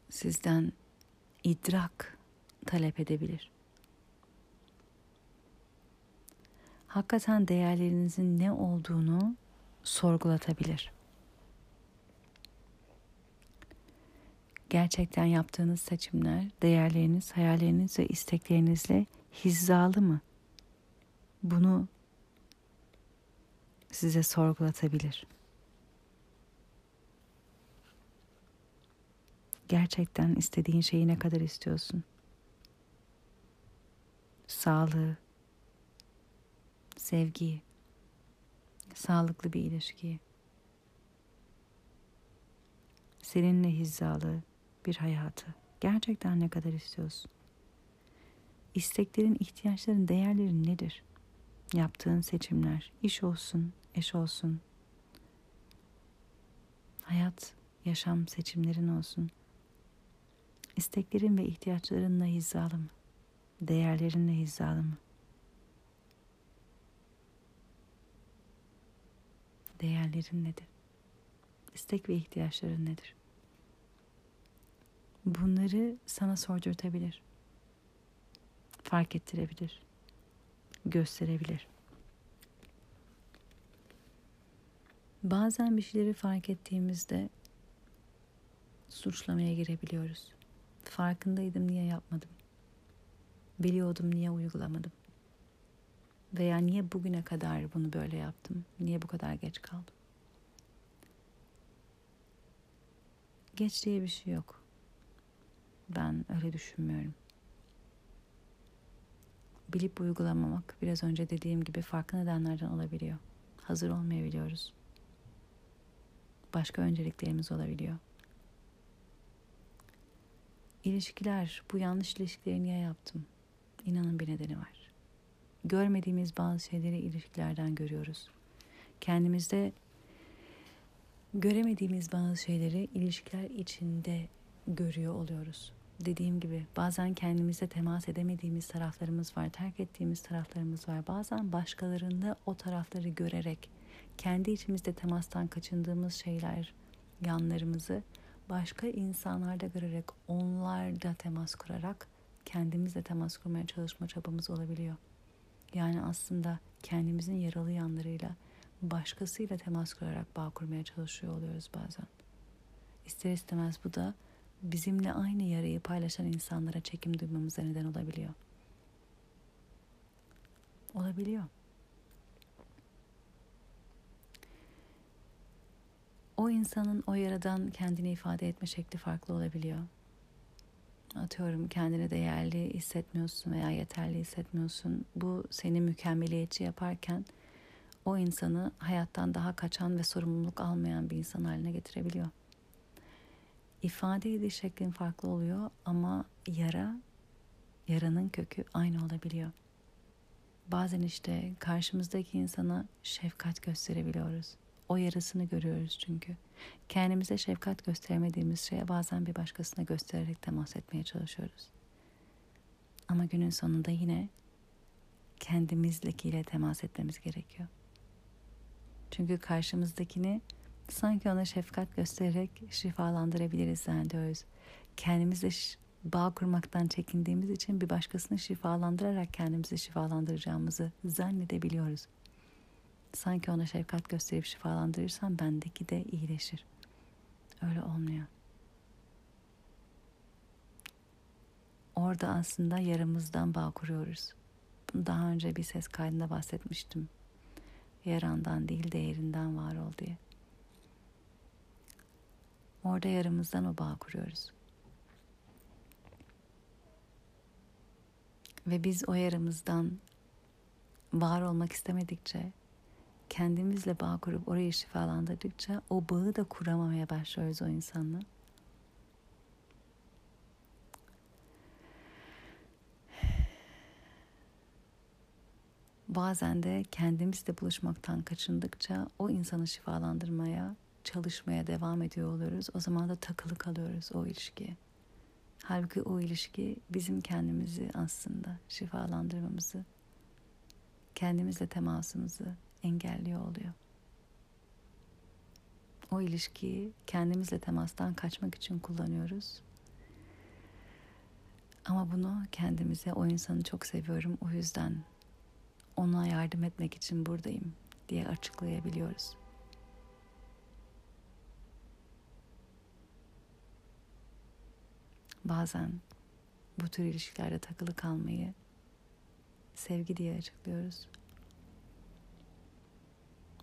Speaker 1: Sizden idrak talep edebilir. Hakikaten değerlerinizin ne olduğunu sorgulatabilir. Gerçekten yaptığınız seçimler değerleriniz, hayalleriniz ve isteklerinizle hizalı mı? Bunu size sorgulatabilir. Gerçekten istediğin şeyi ne kadar istiyorsun? Sağlığı, sevgiyi, sağlıklı bir ilişkiyi, seninle hizalı bir hayatı gerçekten ne kadar istiyorsun? İsteklerin, ihtiyaçların, değerlerin nedir? Yaptığın seçimler, iş olsun, eş olsun, hayat, yaşam seçimlerin olsun. İsteklerin ve ihtiyaçlarınla hizalı mı? Değerlerinle hizalı mı? Değerlerin nedir? İstek ve ihtiyaçların nedir? Bunları sana sordurtabilir. Fark ettirebilir. Gösterebilir. Bazen bir şeyleri fark ettiğimizde suçlamaya girebiliyoruz. Farkındaydım niye yapmadım? Biliyordum niye uygulamadım? Veya niye bugüne kadar bunu böyle yaptım? Niye bu kadar geç kaldım? Geç diye bir şey yok. Ben öyle düşünmüyorum. Bilip uygulamamak biraz önce dediğim gibi farklı nedenlerden olabiliyor. Hazır olmayabiliyoruz başka önceliklerimiz olabiliyor. İlişkiler, bu yanlış ilişkileri niye yaptım? İnanın bir nedeni var. Görmediğimiz bazı şeyleri ilişkilerden görüyoruz. Kendimizde göremediğimiz bazı şeyleri ilişkiler içinde görüyor oluyoruz. Dediğim gibi bazen kendimizde temas edemediğimiz taraflarımız var, terk ettiğimiz taraflarımız var. Bazen başkalarında o tarafları görerek kendi içimizde temastan kaçındığımız şeyler, yanlarımızı başka insanlarda görerek, onlarda temas kurarak kendimizle temas kurmaya çalışma çabamız olabiliyor. Yani aslında kendimizin yaralı yanlarıyla başkasıyla temas kurarak bağ kurmaya çalışıyor oluyoruz bazen. İster istemez bu da bizimle aynı yarayı paylaşan insanlara çekim duymamıza neden olabiliyor. Olabiliyor. o insanın o yaradan kendini ifade etme şekli farklı olabiliyor. Atıyorum kendini değerli hissetmiyorsun veya yeterli hissetmiyorsun. Bu seni mükemmeliyetçi yaparken o insanı hayattan daha kaçan ve sorumluluk almayan bir insan haline getirebiliyor. İfade ediş şeklin farklı oluyor ama yara, yaranın kökü aynı olabiliyor. Bazen işte karşımızdaki insana şefkat gösterebiliyoruz. O yarasını görüyoruz çünkü. Kendimize şefkat gösteremediğimiz şeye bazen bir başkasına göstererek temas etmeye çalışıyoruz. Ama günün sonunda yine kendimizdekiyle temas etmemiz gerekiyor. Çünkü karşımızdakini sanki ona şefkat göstererek şifalandırabiliriz zannediyoruz. Kendimizle bağ kurmaktan çekindiğimiz için bir başkasını şifalandırarak kendimizi şifalandıracağımızı zannedebiliyoruz. Sanki ona şefkat gösterip şifalandırırsam bendeki de iyileşir. Öyle olmuyor. Orada aslında yaramızdan bağ kuruyoruz. Daha önce bir ses kaydında bahsetmiştim. Yarandan değil değerinden var ol diye. Orada yaramızdan o bağ kuruyoruz. Ve biz o yaramızdan var olmak istemedikçe, kendimizle bağ kurup orayı şifalandırdıkça o bağı da kuramamaya başlıyoruz o insanla. Bazen de kendimizle buluşmaktan kaçındıkça o insanı şifalandırmaya, çalışmaya devam ediyor oluyoruz. O zaman da takılı kalıyoruz o ilişkiye. Halbuki o ilişki bizim kendimizi aslında şifalandırmamızı, kendimizle temasımızı engelliyor oluyor. O ilişkiyi kendimizle temastan kaçmak için kullanıyoruz. Ama bunu kendimize o insanı çok seviyorum o yüzden ona yardım etmek için buradayım diye açıklayabiliyoruz. Bazen bu tür ilişkilerde takılı kalmayı sevgi diye açıklıyoruz.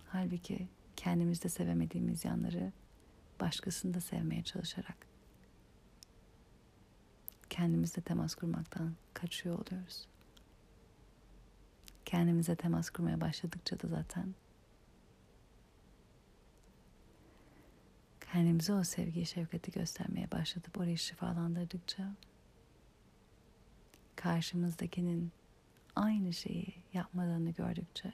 Speaker 1: Halbuki kendimizde sevemediğimiz yanları başkasında sevmeye çalışarak kendimizle temas kurmaktan kaçıyor oluyoruz. Kendimize temas kurmaya başladıkça da zaten kendimize o sevgiyi, şefkati göstermeye başladık. Orayı şifalandırdıkça karşımızdakinin aynı şeyi yapmadığını gördükçe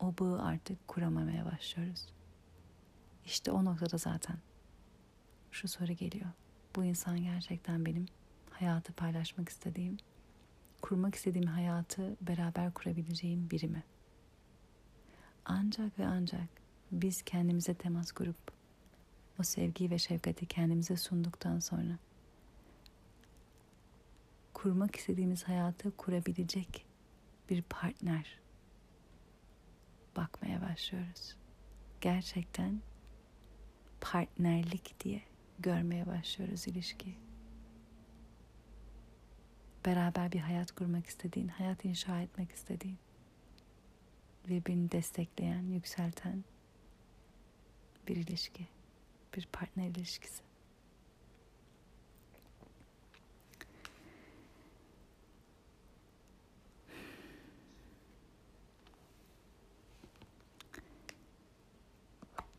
Speaker 1: o bağı artık kuramamaya başlıyoruz. İşte o noktada zaten şu soru geliyor. Bu insan gerçekten benim hayatı paylaşmak istediğim, kurmak istediğim hayatı beraber kurabileceğim biri mi? Ancak ve ancak biz kendimize temas kurup o sevgiyi ve şefkati kendimize sunduktan sonra kurmak istediğimiz hayatı kurabilecek bir partner bakmaya başlıyoruz. Gerçekten partnerlik diye görmeye başlıyoruz ilişkiyi. Beraber bir hayat kurmak istediğin, hayat inşa etmek istediğin, birbirini destekleyen, yükselten bir ilişki, bir partner ilişkisi.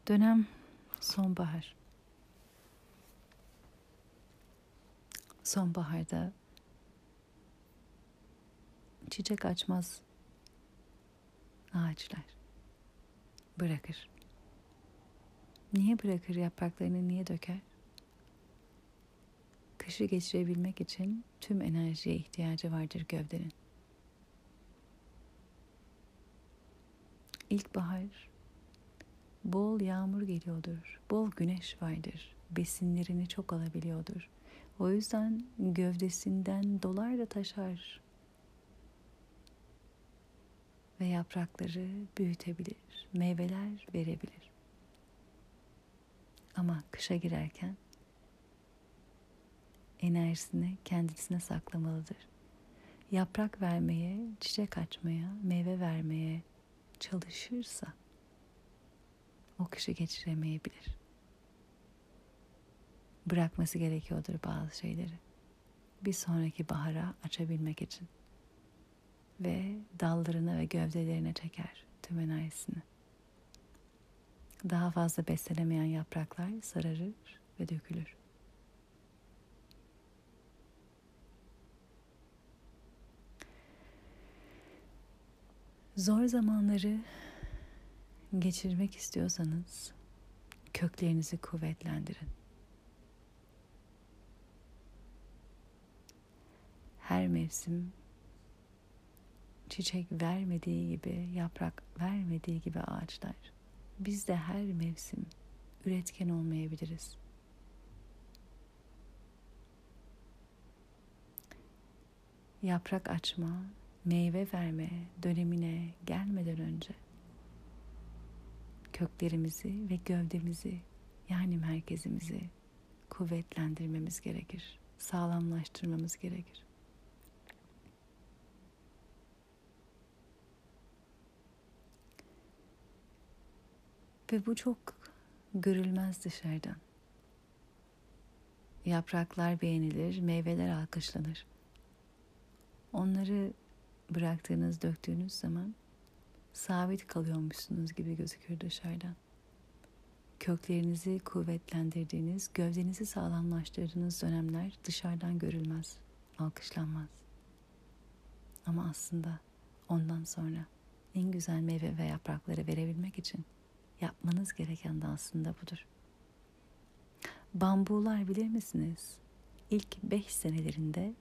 Speaker 1: Dönem sonbahar. Sonbaharda çiçek açmaz ağaçlar bırakır. Niye bırakır yapraklarını niye döker? Kışı geçirebilmek için tüm enerjiye ihtiyacı vardır gövdenin. İlkbahar bol yağmur geliyordur, bol güneş vardır, besinlerini çok alabiliyordur. O yüzden gövdesinden dolar da taşar ve yaprakları büyütebilir, meyveler verebilir. Ama kışa girerken enerjisini kendisine saklamalıdır. Yaprak vermeye, çiçek açmaya, meyve vermeye çalışırsa o kışı geçiremeyebilir. Bırakması gerekiyordur bazı şeyleri. Bir sonraki bahara açabilmek için. Ve dallarına ve gövdelerine çeker tüm enerjisini. Daha fazla beslenemeyen yapraklar sararır ve dökülür. Zor zamanları geçirmek istiyorsanız köklerinizi kuvvetlendirin. Her mevsim çiçek vermediği gibi, yaprak vermediği gibi ağaçlar. Biz de her mevsim üretken olmayabiliriz. Yaprak açma, meyve verme dönemine gelmeden önce köklerimizi ve gövdemizi yani merkezimizi kuvvetlendirmemiz gerekir. Sağlamlaştırmamız gerekir. Ve bu çok görülmez dışarıdan. Yapraklar beğenilir, meyveler alkışlanır. Onları bıraktığınız, döktüğünüz zaman sabit kalıyormuşsunuz gibi gözükür dışarıdan. Köklerinizi kuvvetlendirdiğiniz, gövdenizi sağlamlaştırdığınız dönemler dışarıdan görülmez, alkışlanmaz. Ama aslında ondan sonra en güzel meyve ve yaprakları verebilmek için yapmanız gereken de aslında budur. Bambular bilir misiniz? İlk beş senelerinde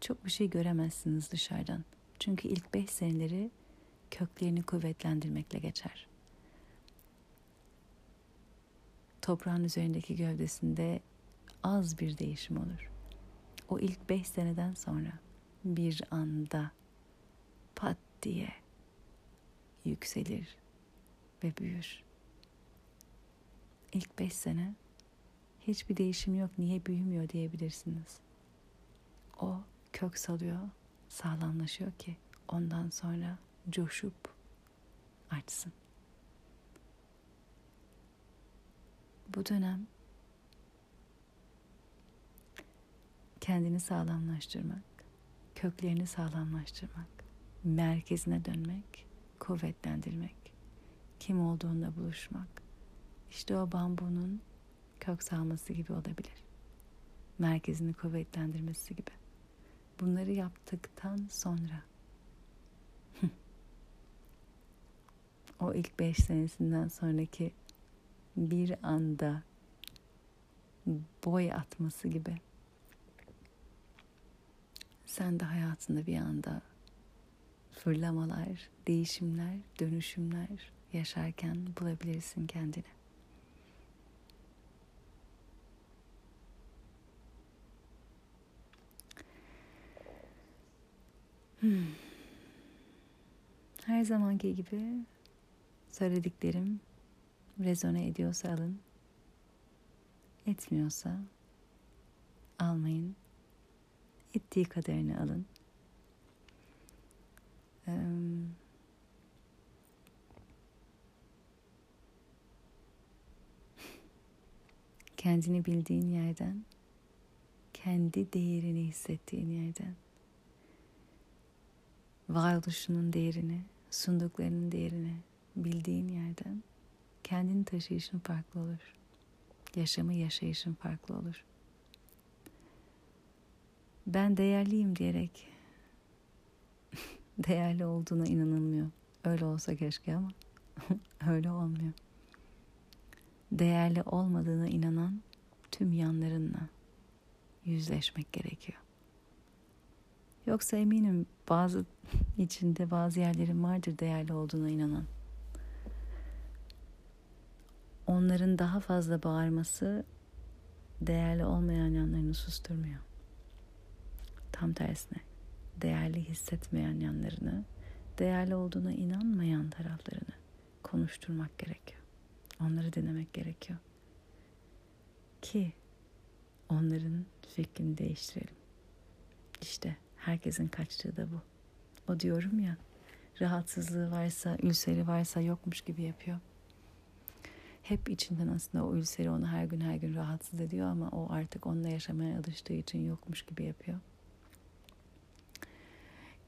Speaker 1: çok bir şey göremezsiniz dışarıdan. Çünkü ilk beş seneleri köklerini kuvvetlendirmekle geçer. Toprağın üzerindeki gövdesinde az bir değişim olur. O ilk beş seneden sonra bir anda pat diye yükselir ve büyür. İlk beş sene hiçbir değişim yok niye büyümüyor diyebilirsiniz. O kök salıyor, sağlamlaşıyor ki ondan sonra coşup artsın. Bu dönem kendini sağlamlaştırmak, köklerini sağlamlaştırmak, merkezine dönmek, kuvvetlendirmek, kim olduğunda buluşmak. İşte o bambunun kök salması gibi olabilir. Merkezini kuvvetlendirmesi gibi. Bunları yaptıktan sonra o ilk beş senesinden sonraki bir anda boy atması gibi sen de hayatında bir anda fırlamalar, değişimler, dönüşümler yaşarken bulabilirsin kendini. Hmm. Her zamanki gibi söylediklerim rezone ediyorsa alın. Etmiyorsa almayın. Ettiği kadarını alın. kendini bildiğin yerden, kendi değerini hissettiğin yerden, varoluşunun değerini, sunduklarının değerini bildiğin yerden kendini taşıyışın farklı olur. Yaşamı yaşayışın farklı olur. Ben değerliyim diyerek değerli olduğuna inanılmıyor. Öyle olsa keşke ama öyle olmuyor. Değerli olmadığına inanan tüm yanlarınla yüzleşmek gerekiyor. Yoksa eminim bazı içinde bazı yerlerin vardır değerli olduğuna inanan. Onların daha fazla bağırması değerli olmayan yanlarını susturmuyor. Tam tersine değerli hissetmeyen yanlarını, değerli olduğuna inanmayan taraflarını konuşturmak gerekiyor. Onları dinlemek gerekiyor. Ki onların fikrini değiştirelim. İşte herkesin kaçtığı da bu. O diyorum ya, rahatsızlığı varsa, ülseri varsa yokmuş gibi yapıyor. Hep içinden aslında o ülseri onu her gün her gün rahatsız ediyor ama o artık onunla yaşamaya alıştığı için yokmuş gibi yapıyor.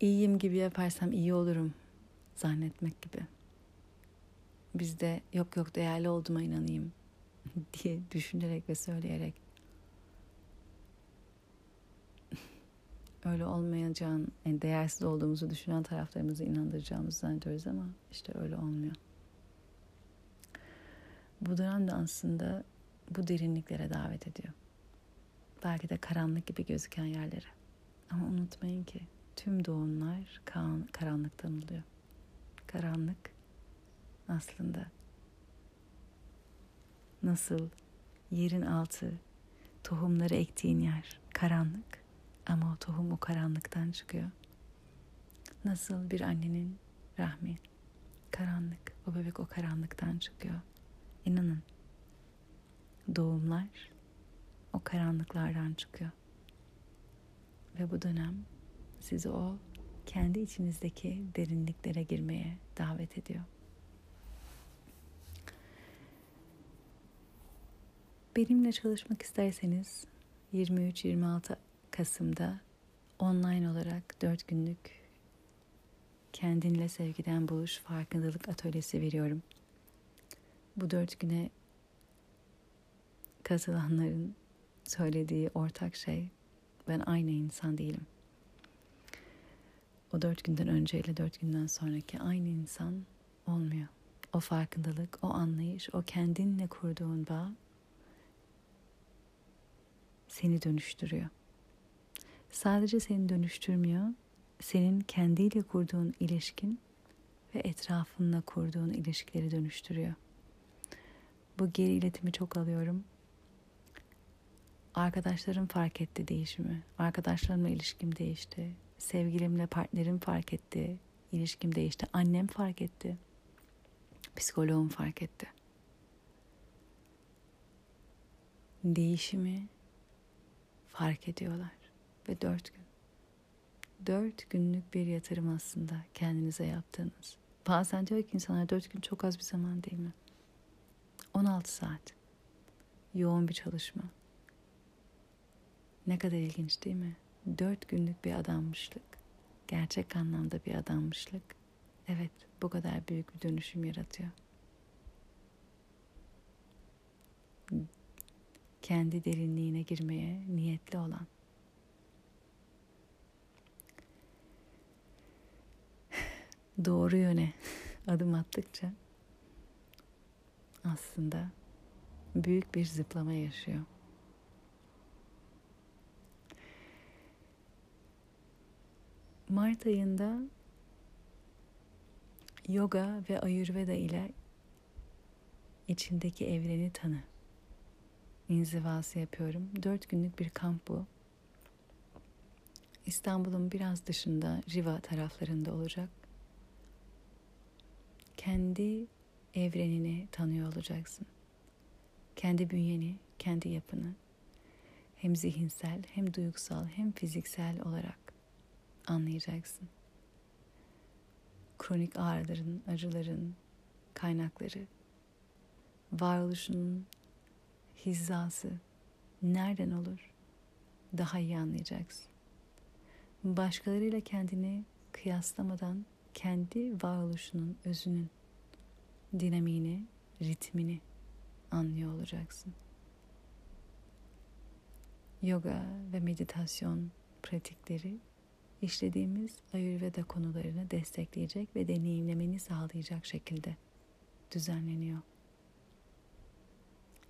Speaker 1: İyiyim gibi yaparsam iyi olurum zannetmek gibi. Bizde yok yok değerli olduğuma inanayım diye düşünerek ve söyleyerek öyle olmayacağın, yani değersiz olduğumuzu düşünen taraflarımızı inandıracağımızı zannediyoruz ama işte öyle olmuyor. Bu dönem aslında bu derinliklere davet ediyor. Belki de karanlık gibi gözüken yerlere. Ama unutmayın ki tüm doğumlar karanlıktan oluyor. Karanlık aslında nasıl yerin altı tohumları ektiğin yer karanlık ama o tohum o karanlıktan çıkıyor. Nasıl bir annenin rahmi karanlık, o bebek o karanlıktan çıkıyor. İnanın doğumlar o karanlıklardan çıkıyor. Ve bu dönem sizi o kendi içinizdeki derinliklere girmeye davet ediyor. Benimle çalışmak isterseniz 23-26 Kasım'da online olarak 4 günlük kendinle sevgiden buluş farkındalık atölyesi veriyorum. Bu dört güne katılanların söylediği ortak şey ben aynı insan değilim. O dört günden önce ile dört günden sonraki aynı insan olmuyor. O farkındalık, o anlayış, o kendinle kurduğun bağ seni dönüştürüyor. Sadece seni dönüştürmüyor, senin kendiyle kurduğun ilişkin ve etrafınla kurduğun ilişkileri dönüştürüyor. Bu geri iletimi çok alıyorum. Arkadaşlarım fark etti değişimi. Arkadaşlarımla ilişkim değişti. Sevgilimle partnerim fark etti. İlişkim değişti. Annem fark etti. Psikoloğum fark etti. Değişimi fark ediyorlar. Ve dört gün. Dört günlük bir yatırım aslında kendinize yaptığınız. Bazen diyor ki insanlar dört gün çok az bir zaman değil mi? 16 saat. Yoğun bir çalışma. Ne kadar ilginç değil mi? Dört günlük bir adanmışlık. Gerçek anlamda bir adanmışlık. Evet, bu kadar büyük bir dönüşüm yaratıyor. Kendi derinliğine girmeye niyetli olan. Doğru yöne adım attıkça aslında büyük bir zıplama yaşıyor. Mart ayında yoga ve ayurveda ile içindeki evreni tanı. İnzivası yapıyorum. Dört günlük bir kamp bu. İstanbul'un biraz dışında Riva taraflarında olacak. Kendi evrenini tanıyor olacaksın. Kendi bünyeni, kendi yapını hem zihinsel, hem duygusal, hem fiziksel olarak anlayacaksın. Kronik ağrıların, acıların kaynakları, varoluşunun hizası nereden olur? Daha iyi anlayacaksın. Başkalarıyla kendini kıyaslamadan kendi varoluşunun özünün dinamiğini, ritmini anlıyor olacaksın. Yoga ve meditasyon pratikleri işlediğimiz Ayurveda konularını destekleyecek ve deneyimlemeni sağlayacak şekilde düzenleniyor.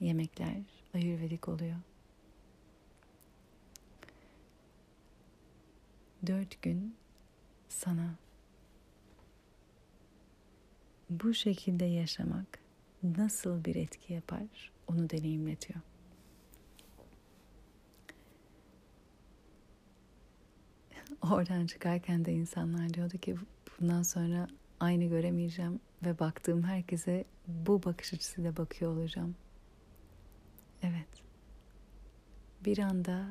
Speaker 1: Yemekler Ayurvedik oluyor. Dört gün sana bu şekilde yaşamak nasıl bir etki yapar onu deneyimletiyor. Oradan çıkarken de insanlar diyordu ki bundan sonra aynı göremeyeceğim ve baktığım herkese bu bakış açısıyla bakıyor olacağım. Evet. Bir anda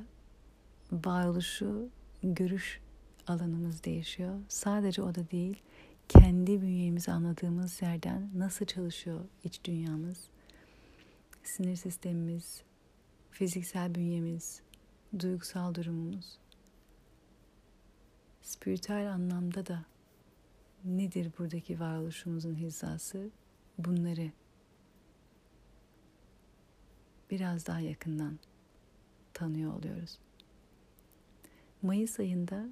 Speaker 1: varoluşu görüş alanımız değişiyor. Sadece o da değil, kendi bünyemizi anladığımız yerden nasıl çalışıyor iç dünyamız, sinir sistemimiz, fiziksel bünyemiz, duygusal durumumuz, spiritüel anlamda da nedir buradaki varoluşumuzun hizası? Bunları biraz daha yakından tanıyor oluyoruz. Mayıs ayında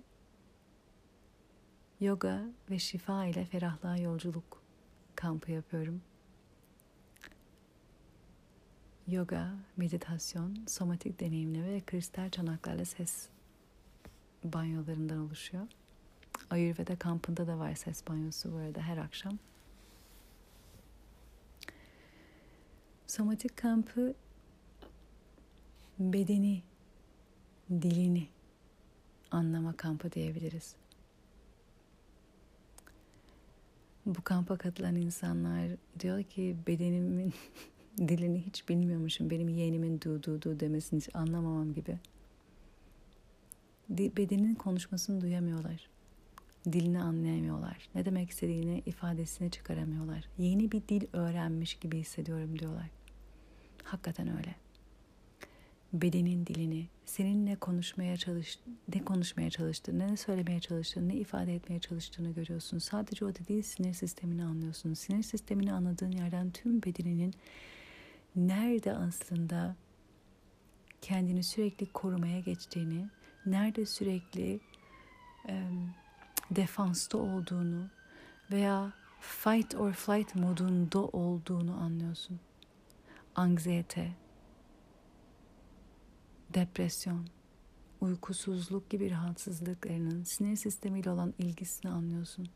Speaker 1: yoga ve şifa ile ferahlığa yolculuk kampı yapıyorum. Yoga, meditasyon, somatik deneyimleme ve kristal çanaklarla ses banyolarından oluşuyor. Ayurveda kampında da var ses banyosu bu arada her akşam. Somatik kampı bedeni, dilini anlama kampı diyebiliriz. Bu kampa katılan insanlar diyor ki bedenimin dilini hiç bilmiyormuşum. Benim yeğenimin du du du demesini hiç anlamamam gibi. Bedenin konuşmasını duyamıyorlar. Dilini anlayamıyorlar. Ne demek istediğini ifadesini çıkaramıyorlar. Yeni bir dil öğrenmiş gibi hissediyorum diyorlar. Hakikaten öyle. Bedenin dilini, seninle konuşmaya çalış, ne konuşmaya çalıştığını, ne söylemeye çalıştığını, ne ifade etmeye çalıştığını görüyorsun. Sadece o da değil, sinir sistemini anlıyorsun. Sinir sistemini anladığın yerden tüm bedeninin nerede aslında kendini sürekli korumaya geçtiğini, nerede sürekli e, defansta olduğunu veya fight or flight modunda olduğunu anlıyorsun. Anksiyete, depresyon, uykusuzluk gibi rahatsızlıklarının sinir sistemiyle olan ilgisini anlıyorsun.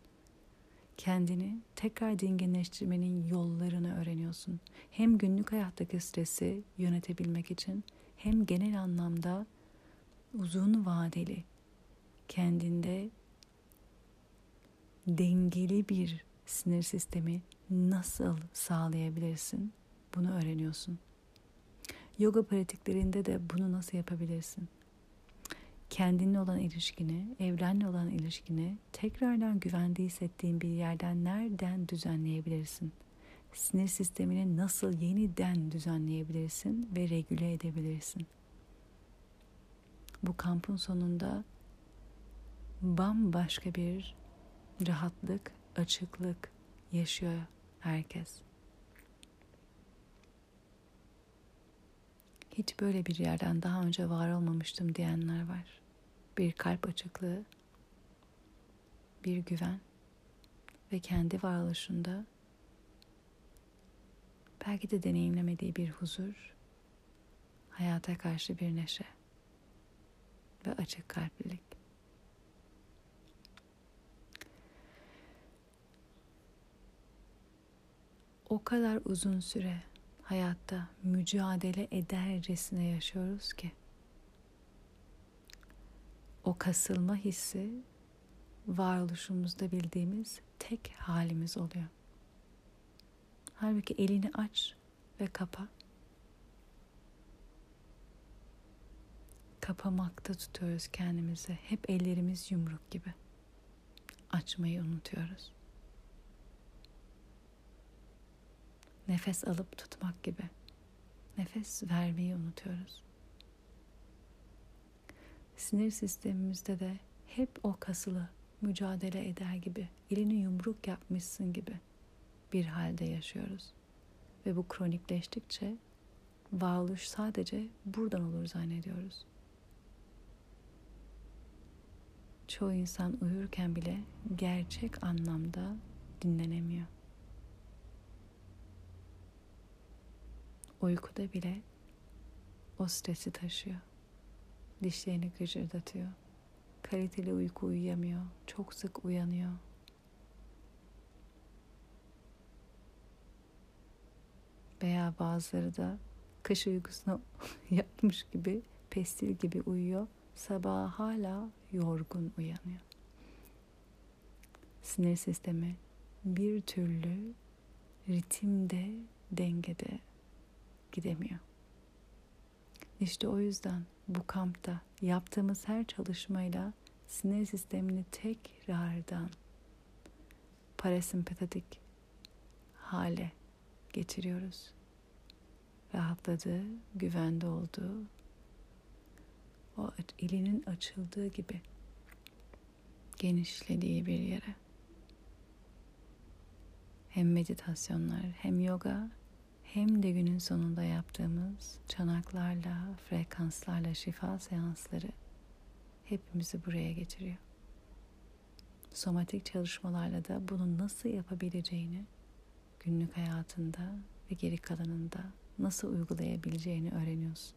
Speaker 1: Kendini tekrar dinginleştirmenin yollarını öğreniyorsun. Hem günlük hayattaki stresi yönetebilmek için hem genel anlamda uzun vadeli kendinde dengeli bir sinir sistemi nasıl sağlayabilirsin? Bunu öğreniyorsun. Yoga pratiklerinde de bunu nasıl yapabilirsin? Kendinle olan ilişkini, evrenle olan ilişkini tekrardan güvende hissettiğin bir yerden nereden düzenleyebilirsin? Sinir sistemini nasıl yeniden düzenleyebilirsin ve regüle edebilirsin? Bu kampın sonunda bambaşka bir rahatlık, açıklık yaşıyor herkes. Hiç böyle bir yerden daha önce var olmamıştım diyenler var. Bir kalp açıklığı, bir güven ve kendi varoluşunda belki de deneyimlemediği bir huzur, hayata karşı bir neşe ve açık kalplilik. O kadar uzun süre hayatta mücadele edercesine yaşıyoruz ki o kasılma hissi varoluşumuzda bildiğimiz tek halimiz oluyor. Halbuki elini aç ve kapa. Kapamakta tutuyoruz kendimizi. Hep ellerimiz yumruk gibi. Açmayı unutuyoruz. Nefes alıp tutmak gibi. Nefes vermeyi unutuyoruz. Sinir sistemimizde de hep o kasılı mücadele eder gibi, elini yumruk yapmışsın gibi bir halde yaşıyoruz. Ve bu kronikleştikçe varoluş sadece buradan olur zannediyoruz. Çoğu insan uyurken bile gerçek anlamda dinlenemiyor. Uykuda bile o stresi taşıyor. Dişlerini gıcırdatıyor. Kaliteli uyku uyuyamıyor. Çok sık uyanıyor. Veya bazıları da kış uykusuna yapmış gibi pestil gibi uyuyor. Sabah hala yorgun uyanıyor. Sinir sistemi bir türlü ritimde, dengede gidemiyor. İşte o yüzden bu kampta yaptığımız her çalışmayla sinir sistemini tekrardan parasempatik hale getiriyoruz. Rahatladığı, güvende olduğu, o elinin açıldığı gibi genişlediği bir yere. Hem meditasyonlar hem yoga hem de günün sonunda yaptığımız çanaklarla, frekanslarla şifa seansları hepimizi buraya getiriyor. Somatik çalışmalarla da bunu nasıl yapabileceğini günlük hayatında ve geri kalanında nasıl uygulayabileceğini öğreniyorsun.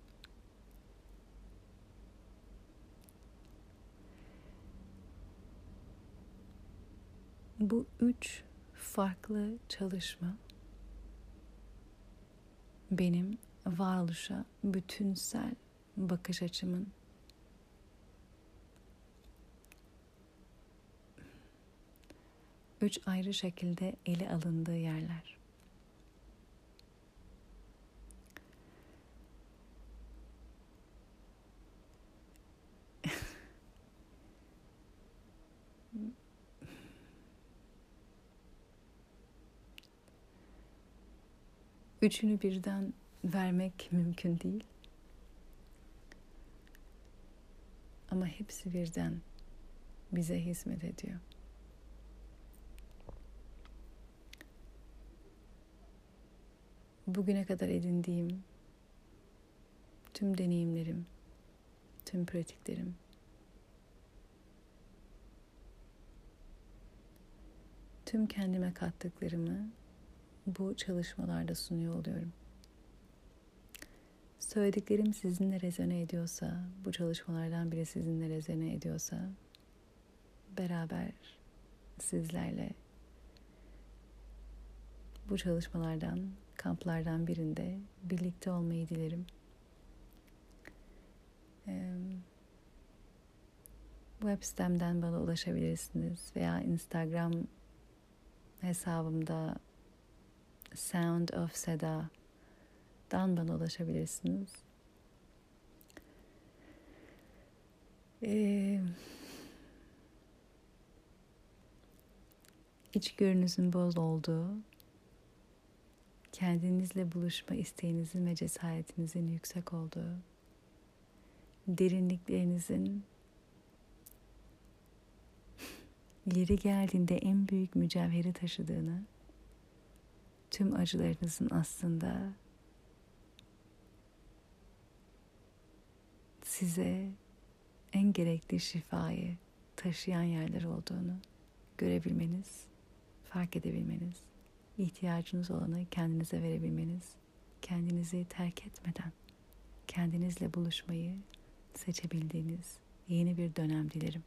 Speaker 1: Bu üç farklı çalışma benim varoluşa bütünsel bakış açımın üç ayrı şekilde ele alındığı yerler. Üçünü birden vermek mümkün değil. Ama hepsi birden bize hizmet ediyor. Bugüne kadar edindiğim tüm deneyimlerim, tüm pratiklerim tüm kendime kattıklarımı bu çalışmalarda sunuyor oluyorum. Söylediklerim sizinle rezone ediyorsa, bu çalışmalardan biri sizinle rezone ediyorsa, beraber sizlerle bu çalışmalardan, kamplardan birinde birlikte olmayı dilerim. Web sitemden bana ulaşabilirsiniz veya Instagram hesabımda Sound of Seda'dan bana ulaşabilirsiniz. Ee, içgörünüzün bol olduğu, kendinizle buluşma isteğinizin ve cesaretinizin yüksek olduğu, derinliklerinizin yeri geldiğinde en büyük mücevheri taşıdığını, tüm acılarınızın aslında size en gerekli şifayı taşıyan yerler olduğunu görebilmeniz, fark edebilmeniz, ihtiyacınız olanı kendinize verebilmeniz, kendinizi terk etmeden kendinizle buluşmayı seçebildiğiniz yeni bir dönem dilerim.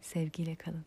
Speaker 1: Sevgiyle kalın.